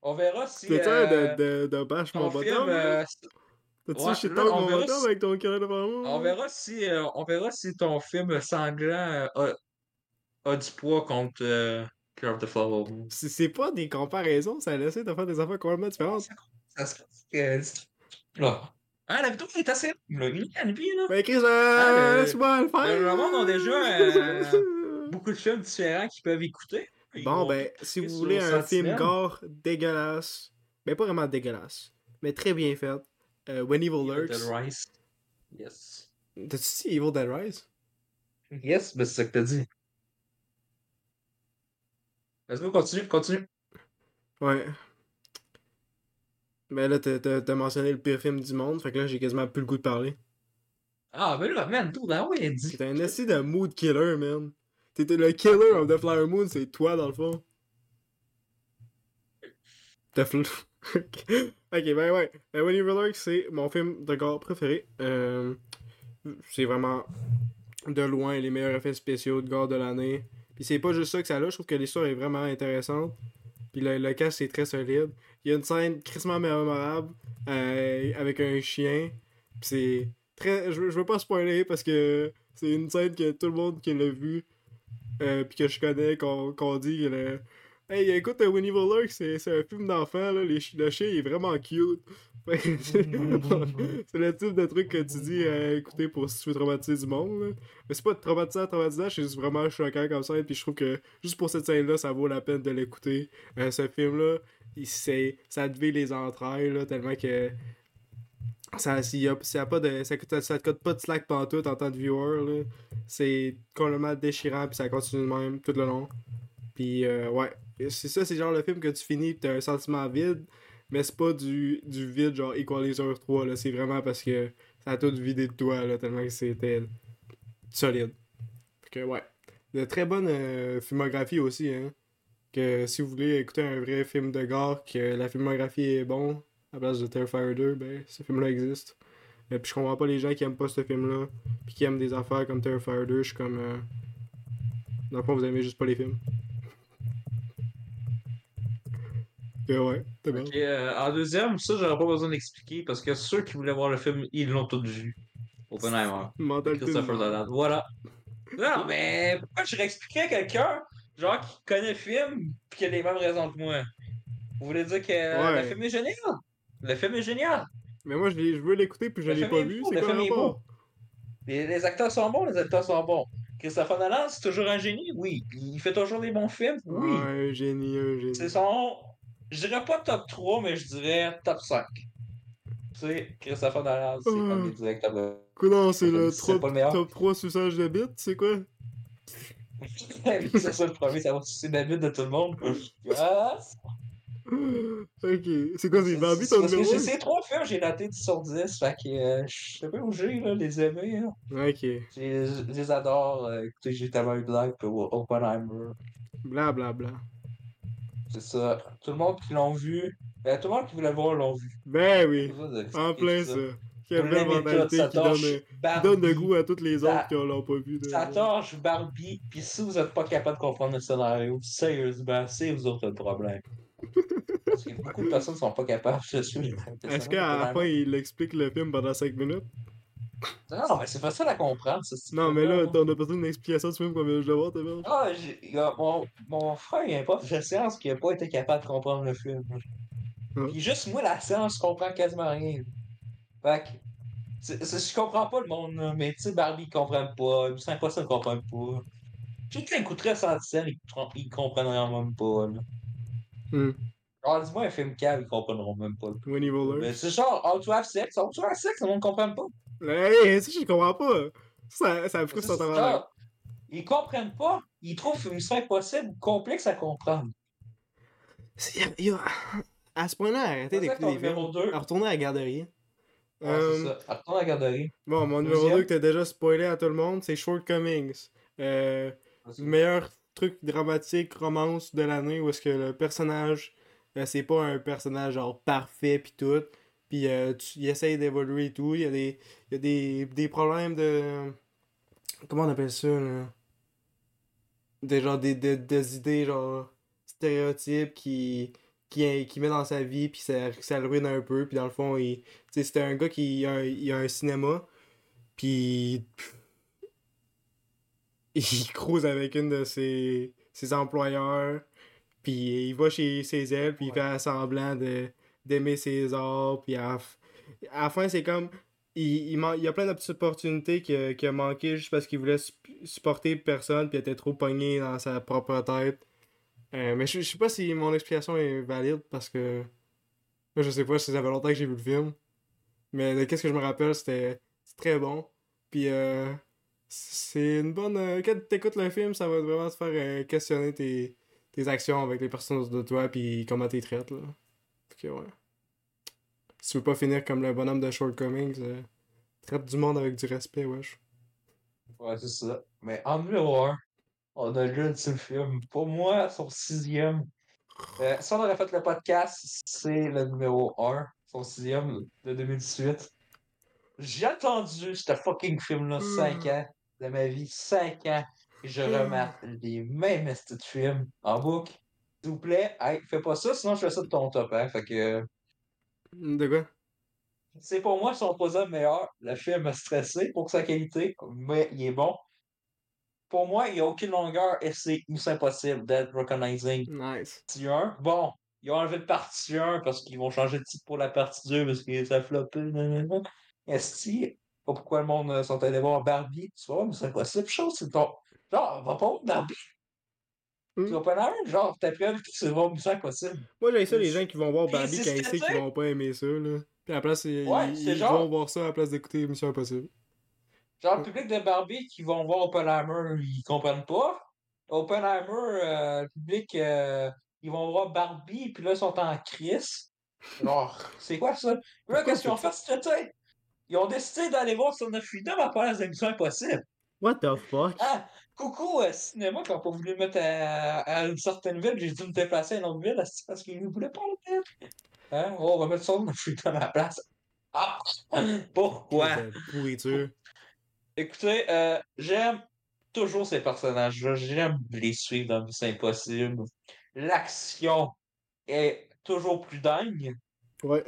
On verra si. T'es-tu euh, un de, de, de bash mon bottom? là? euh, T'as-tu ouais, là, talk on mon bottom si- avec ton of Flower Moon? on verra si, euh, on verra si ton film sanglant euh, a, a du poids contre euh, Care of the Flower Moon. C'est pas des comparaisons, ça essaie de faire des affaires complètement différentes. Ça se euh, Là. Hein, la vidéo est assez. Là, a une vie, là. Ben Chris, Ah, euh, le- laisse-moi le faire! le monde a déjà, euh, Beaucoup de films différents qu'ils peuvent écouter. Bon, ben, si vous voulez un film gore dégueulasse, ben pas vraiment dégueulasse, mais très bien fait, euh, When Evil Evil Dead Lurks. Rise. Yes. T'as-tu dit Evil Dead Rise? Yes, ben c'est ça que t'as dit. Go, continue, continue. Ouais. Ben là, t'as- mentionné le pire film du monde, fait que là, j'ai quasiment plus le goût de parler. Ah, ben là, man, tout, ben oui, il dit. T'es un essai de mood killer, man. T'étais le killer of the Flower Moon, c'est toi, dans le fond. The fl... ok, ben ouais. Ben, When Lurks, c'est mon film de gore préféré. Euh, c'est vraiment de loin les meilleurs effets spéciaux de gore de l'année. Puis c'est pas juste ça que ça a, je trouve que l'histoire est vraiment intéressante. Puis le, le cast est très solide. Il y a une scène crissement mémorable euh, avec un chien. Puis c'est très. Je, je veux pas spoiler parce que c'est une scène que tout le monde qui l'a vu, euh, puis que je connais, qu'on qu'on dit le- Hey, écoute, euh, Winnie the Lurk, c'est un film d'enfant, là. les chi- le chien il est vraiment cute. C'est le type de truc que tu dis à écouter pour si tu veux traumatiser du monde. là. Mais c'est pas traumatisant, traumatisant, c'est juste vraiment choquant comme ça. Puis je trouve que juste pour cette scène-là, ça vaut la peine de l'écouter. Euh, ce film-là, ça te vit les entrailles, là, tellement que. Ça, s'il y a, pas de, ça, ça te coûte pas de slack pantoute en tant que viewer. là. C'est complètement déchirant, puis ça continue de même tout le long. Puis, euh, ouais. C'est ça, c'est genre le film que tu finis, t'as un sentiment vide. Mais c'est pas du, du vide, genre Equalizer 3, là. C'est vraiment parce que ça a tout vidé de toi, là, tellement que c'était solide. Que, ouais. De très bonne euh, filmographie aussi, hein. Que si vous voulez écouter un vrai film de gare, que la filmographie est bon, à la place de Terrifier 2, ben, ce film-là existe. Et puis je comprends pas les gens qui aiment pas ce film-là, puis qui aiment des affaires comme Terrifier 2, je suis comme. Euh... Dans le fond, vous aimez juste pas les films. Et ouais, c'est bon. Ok, euh, en deuxième, ça, j'aurais pas besoin d'expliquer parce que ceux qui voulaient voir le film, ils l'ont tous vu. Oppenheimer. Christopher. Nolan. Voilà. Non, mais pourquoi je réexpliquerais à quelqu'un, genre, qui connaît le film, pis qui a les mêmes raisons que moi? Vous voulez dire que euh, Ouais. le film est génial? Le film est génial. Mais moi, je, je veux l'écouter, puis je Le l'ai pas vu. C'est le quoi le film est rapport? Les, les acteurs sont bons, les acteurs sont bons. Christopher Nolan, c'est toujours un génie? Oui. Il fait toujours des bons films? Oui. Un génie, un génie. C'est son. Je dirais pas top 3, mais je dirais top 5. Tu sais, Christopher Nolan, c'est un des directeurs de. C'est le trop- pas le meilleur. top 3 suçage de bite, c'est quoi? c'est ça le premier, ça va sucer la bite de tout le monde. Ah, Ok, c'est quoi, c'est Bambi c'est ton parce que numéro j'ai ces trois films, j'ai noté 10 sur 10, fait que euh, je sais pas où j'ai, là, les aimer. Hein. Ok, Je les- adore. euh, écoutez, j'ai tellement eu de like pour Oppenheimer. bla bla bla. C'est ça. Tout le monde qui l'ont vu, ben, tout le monde qui voulait voir l'ont vu. Ben oui, C'est ça en c'est plein ça. ça. Quelle belle mentalité qui donne, Barbie, donne de goût à toutes les autres qui l'ont pas vu. de- Ça torche Barbie, pis si vous êtes pas capable de comprendre le scénario, sérieusement, c'est vous autres le problème. Parce que beaucoup de personnes sont pas capables de suivre. Est-ce qu'à la fin, il explique le film pendant 5 minutes? Non, mais c'est facile à comprendre, ça. Non, mais là, on a besoin d'une explication du film qu'on vient de voir, t'as vu? Ah, il y mon, mon frère, il a pas fait science qui a pas été capable de comprendre le film. Ah. Puis juste moi, la science, je comprends quasiment rien. Fait que, c'est- c'est- je comprends pas le monde, mais tu sais, Barbie, ils comprennent pas, Mission Impossible, ils comprennent pas. Tout qui écouterait sans scène, ils, com- ils comprendraient même pas, là. Alors, dis-moi un film cave, ils comprendront même pas. Winnie Roller. Mais c'est genre, How to Have Sex, How to Have Sex, le monde comprend pas. Hey, ça, je comprends pas. Ça, ça me frustre genre, Ils comprennent pas, ils trouvent Mission Impossible complexe à comprendre. À ce point-là, arrêtez d'écouter des films. numéro 2. Retournez à la garderie. Ouais, Euh, c'est ça. Retourne à la garderie. Bon, mon numéro Deuxième. 2 que t'as déjà spoilé à tout le monde, c'est Shortcomings. Euh, le meilleur truc dramatique, romance de l'année, où est-ce que le personnage, euh, c'est pas un personnage genre parfait pis tout, pis euh, il essaye d'évoluer et tout, il y a des, y a des, des problèmes de... Comment on appelle ça, là? Des, genre, des, des, des idées, genre, stéréotypes qui, qui, qui met dans sa vie, puis ça, ça le ruine un peu, puis dans le fond, c'était un gars qui a, un- a un cinéma, puis il croise avec une de ses, ses employeurs, puis il va chez ses ailes, puis il fait semblant de d'aimer ses arts, puis à, à la fin, c'est comme... Il, il, man- il y a plein de petites opportunités qu'il a, qu'il a manqué juste parce qu'il voulait sup- supporter personne, puis il était trop pogné dans sa propre tête. Euh, mais je, je sais pas si mon explication est valide, parce que... Moi, je sais pas si ça fait longtemps que j'ai vu le film. Mais de qu'est-ce que je me rappelle, c'était c'est très bon. Puis euh, c'est une bonne. euh, quand t'écoutes le film, ça va vraiment te faire euh, questionner tes, tes actions avec les personnes autour de toi, puis comment t'es traites, là. Fait que ouais. Si tu veux pas finir comme le bonhomme de Shortcomings, euh, traite du monde avec du respect, wesh. Ouais, c'est ça. Mais en numéro 1, on a l'ultime film. Pour moi, son sixième. Euh, si on aurait fait le podcast, c'est le numéro 1, son sixième de 2018. j'ai attendu ce fucking film-là 5 Hmm. ans de ma vie, 5 ans, et je remate les mêmes de films en boucle. S'il vous plaît, hey, fais pas ça, sinon je fais ça de ton top, hein. Fait que, De quoi? c'est pour moi son posant meilleur. Le film a stressé pour sa qualité, mais il est bon. Pour moi, il n'y a aucune longueur et c'est Impossible Dead Recognizing Nice. partie 1. Bon, ils ont enlevé le partie 1 parce qu'ils vont changer de titre pour la partie 2 parce que ça a floppé. nanana. Pas pourquoi le monde euh, sont allés voir Barbie. Tu vois, mais c'est impossible. Chose, c'est ton. Genre, va pas voir Barbie. Hmm. Tu vas pas la même. Genre, t'as pris c'est voir Mission Impossible. Moi, j'ai ça, les gens qui vont voir Barbie c'est quand ils savent qu'ils vont pas aimer ça, là. Puis à la place, ils, Ouais, ils- c'est ils genre- vont voir ça à la place d'écouter Mission Impossible. Genre, le public de Barbie qui vont voir Oppenheimer, ils comprennent pas. Oppenheimer, euh, le public, euh, ils vont voir Barbie, puis là, ils sont en crise. Genre, c'est quoi ça? Là, qu'est-ce qu'ils ont c'est- fait cet été? Ils ont décidé d'aller voir Son of Freedom à part les émissions impossibles. What the fuck? Ah, coucou, euh, cinéma, qui n'a pas voulu le mettre à, à une certaine ville, j'ai dû me déplacer à une autre ville parce qu'ils ne voulaient pas le mettre. Hein? Oh, on va mettre Son of Freedom à la place. Ah! Pourquoi? Pourriture. Écoutez, euh, j'aime toujours ces personnages-là. J'aime les suivre dans Mission Impossible. L'action est toujours plus dingue. Ouais.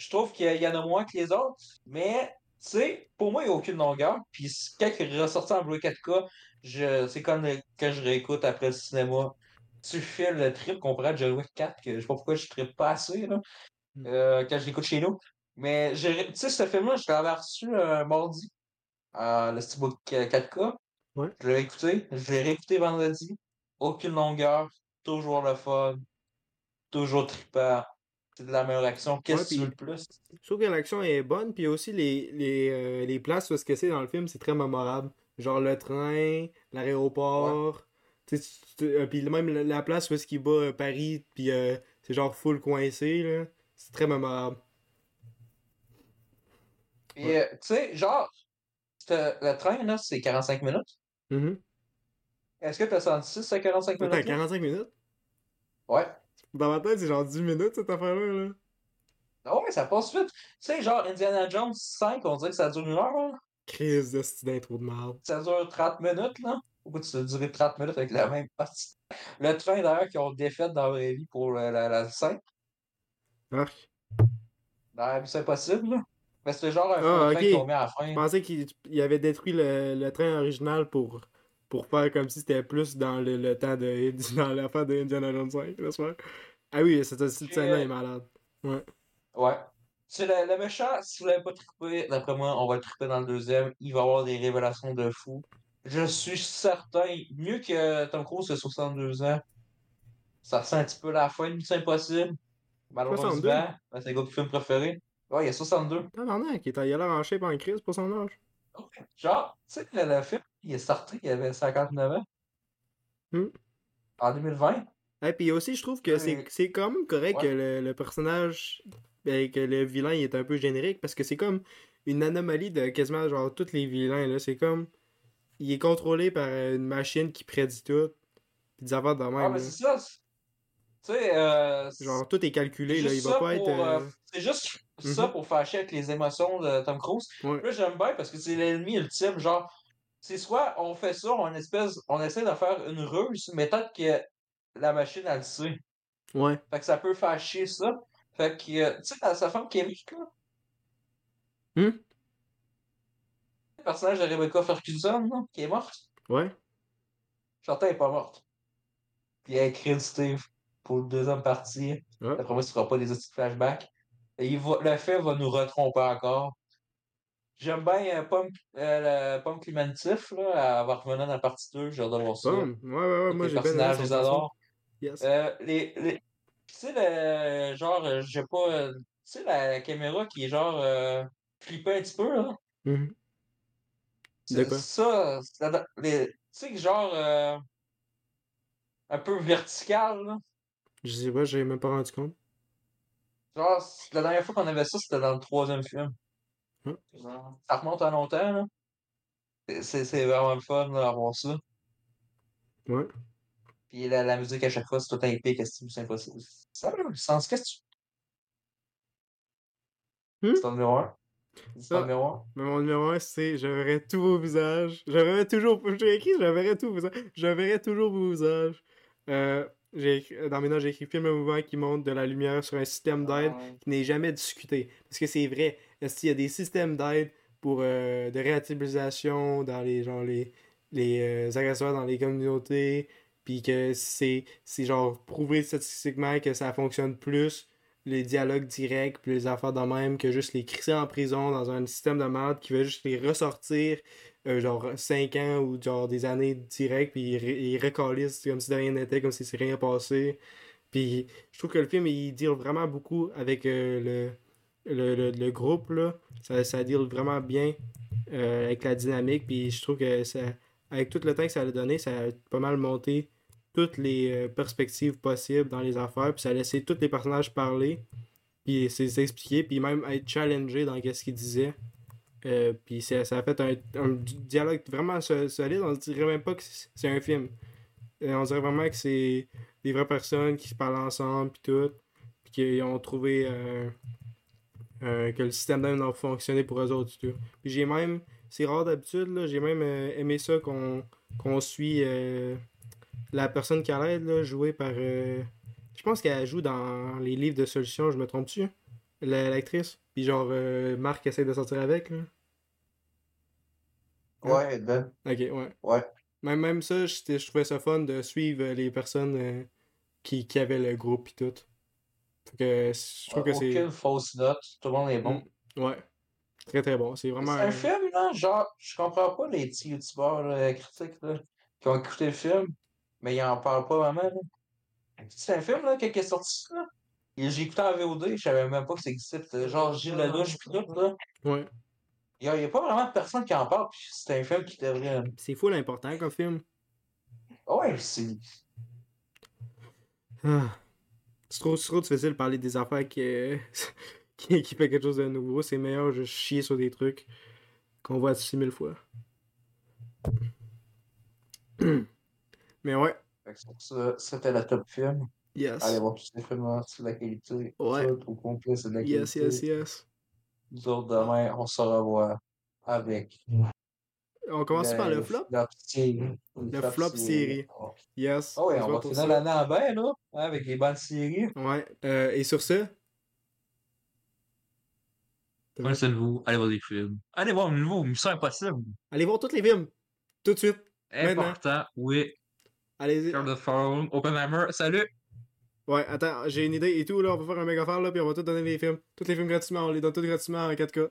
Je trouve qu'il y en a moins que les autres, mais, tu sais, pour moi, il n'y a aucune longueur. Puis quand il est ressorti en Blu 4K, je... c'est comme quand je réécoute après le cinéma. Tu fais le trip comparé à John Wick 4, que je sais pas pourquoi je trippe pas assez, là, Mm. euh, quand je l'écoute chez nous. Mais, tu sais, ce film-là, je l'avais reçu un mardi, euh, le Steelbook 4K. Ouais. Je l'ai écouté, je l'ai réécouté vendredi. Aucune longueur, toujours le fun, toujours trippant. C'est de la meilleure action. Qu'est-ce Ouais, que tu veux de plus? Je trouve que l'action est bonne, puis aussi les, les, euh, les places où ce que c'est dans le film, c'est très mémorable. Genre le train, l'aéroport, tu tu- tu- euh, puis même la, la place où est-ce qu'il bat euh, Paris, puis euh, c'est genre full coincé, là. C'est très mémorable. Euh, tu sais, genre, le train, là, c'est 45 minutes. Mhm. Est-ce que t'as senti ça, c'est 45 Attends, minutes? là? 45 minutes? Ouais. Dans ma tête, c'est genre 10 minutes cette affaire-là, là. Ah ouais, ça passe vite. Tu sais, genre, Indiana Jones 5, on dirait que ça dure une heure, là. Crise de style d'intro de merde. Ça dure 30 minutes, là. Pourquoi tu as duré 30 minutes avec la même partie? Le train, d'ailleurs, qu'ils ont défait dans la vraie vie pour la, la, la scène, Arc. dans la vie, c'est impossible, là. Mais c'était genre un Ah, faux train qu'ils ont mis à la fin. Je pensais qu'il il avait détruit le, le train original pour, pour faire comme si c'était plus dans le, le temps de dans l'affaire de Indiana Jones 5, laisse faire. Ah oui, cette scène-là est malade. Ouais. C'est le, le méchant, si vous l'avez pas trippé, d'après moi, on va le tripper dans le deuxième. Il va avoir des révélations de fou. Je suis certain, mieux que Tom Cruise de 62 ans, ça sent un petit peu la fin de Mission Impossible. Malheureusement, 62? ben, c'est un gars de film préféré. Ouais, il y a 62. Tabarnak, il il a l'air en shape en crise pour son âge. Genre, tu sais, le, le film, il est sorti, il avait 59 ans. Hmm. En 2020. Et puis aussi, je trouve que c'est c'est quand même correct Ouais. que le, le personnage, ben, que le vilain il est un peu générique, parce que c'est comme une anomalie de quasiment genre tous les vilains, là. C'est comme, il est contrôlé par euh, une machine qui prédit tout, puis des affaires de même, Ah, mais là. c'est ça. Tu sais, euh, Genre, tout est calculé, là, il va pas être... pour, euh, euh, C'est juste ça Mhm. pour fâcher avec les émotions de Tom Cruise. Ouais. Là, j'aime bien parce que c'est l'ennemi ultime. Genre, c'est soit on fait ça, on, espèce, on essaie de faire une ruse, mais peut-être que la machine, elle le sait. Ouais. Fait que ça peut fâcher ça. Fait que, euh, tu sais, la- sa femme Kémy, là. Hmm? Le personnage de Rebecca Ferguson, là, qui est morte. Ouais. Chantal est pas morte. Puis elle est créditée pour le deuxième partie. Ouais. D'après moi, ce sera pas des petits flashbacks. Et il va, le fait va nous retromper encore. J'aime bien euh, Pomme, euh, le Pomme Clémentif, là. Elle va revenir dans la partie 2. J'ai hâte de voir ça. Boom. Ouais, ouais, ouais, moi les j'ai bien aimé je les adore. Yes. Euh, les, les... Tu sais, le... genre, euh, j'ai pas. euh, Tu sais, la, la caméra qui est genre flippée un petit peu, là. C'est- quoi? Ça, la- les... tu sais, genre. un peu vertical, là. Je sais pas, j'ai même pas rendu compte. Genre, la dernière fois qu'on avait ça, c'était dans le troisième film. Hum. Ça remonte à longtemps, là. C'est- vraiment le fun, d'avoir ça. Ouais. Puis la, la musique à chaque fois, c'est tout épique, c'est impossible. Ça a le sens. Qu'est-ce que tu. Hmm? C'est en numéro un? C'est ton Ah. numéro un? Mais mon numéro 1, c'est Je verrai tous vos visages. Je verrai toujours. J'ai écrit Je verrai tous vos visages. Je verrai toujours vos visages. Euh, j'ai écrit- dans mes notes, j'ai écrit film un mouvement qui montre de la lumière sur un système d'aide Ouais. qui n'est jamais discuté. Parce que c'est vrai. Il y a des systèmes d'aide pour euh, de réhabilitation dans les genre les, les euh, agresseurs dans les communautés. Puis que c'est genre prouvé statistiquement que ça fonctionne plus les dialogues directs puis les affaires de même que juste les crisser en prison dans un système de merde qui va juste les ressortir euh, genre 5 ans ou genre des années directes puis ils, ils comme si de rien n'était comme si c'est rien passé puis je trouve que le film il deal vraiment beaucoup avec le, le, le, le groupe là ça, ça deal vraiment bien euh, avec la dynamique puis je trouve que ça avec tout le temps que ça a donné ça a pas mal monté toutes les euh, perspectives possibles dans les affaires, puis ça a laissé tous les personnages parler, puis s'expliquer, puis même être challengé dans ce qu'ils disaient. Euh, puis ça, ça a fait un, un dialogue vraiment so- solide, on dirait même pas que c'est un film. On dirait vraiment que c'est des vraies personnes qui se parlent ensemble, puis tout, puis qu'ils ont trouvé euh, que le système d'aide a fonctionné pour eux autres, tout. Puis j'ai même, c'est rare d'habitude, là, j'ai même euh, aimé ça qu'on qu'on suit euh, la personne qui a l'aide, là, jouée par. je pense qu'elle joue dans les livres de solutions, je me trompe-tu? hein? La- L'actrice? Puis genre, Marc essaie de sortir avec, là. Ouais, Ben. Ok, ouais. Ouais. Même, même ça, je trouvais ça fun de suivre les personnes qui, qui avaient le groupe et tout. Fait que je trouve que c'est. Aucune fausse note, tout le monde est bon. Mm, Ouais. Très très bon. C'est vraiment. C'est un film, là, genre, je comprends pas les petits youtubeurs là, critiques là, qui ont écouté le film, mais ils en parlent pas vraiment. là. C'est un film là, qui est sorti là. J'ai écouté en VOD, je savais même pas que ça existait. C'était genre Gilles Lelouch pis tout là. Ouais. Il y a, pas vraiment de personne qui en parle, puis c'est un film qui devrait. C'est fou l'important comme film. Ouais, c'est. Ah. C'est trop, trop difficile de parler des affaires qui, euh, qui, qui fait quelque chose de nouveau. C'est meilleur de chier sur des trucs qu'on voit 6000 fois. Mais ouais, ça, C'était le top film. yes. Allez voir tous ces films c'est de la qualité. Ouais. Tout au complet, c'est de la Yes, qualité. yes, yes. Nous autres, demain, on se revoit avec. On commence par le flop? flop série. Le flop série. Yes. Ah ouais, on se on va finir l'année en bain, là, hein, avec les bonnes séries. Ouais. Euh, et sur ce, Prenez soin de vous. Allez voir des films. Allez voir le nouveau Mission Impossible. allez voir tous les films. Tout de suite. Maintenant. Important, oui. Allez-y. De Phone, Oppenheimer, salut! Ouais, attends, j'ai une idée et tout, là. On va faire un méga faire, là, puis on va tout donner les films. Tous les films gratuitement, on les donne tous gratuitement en 4K.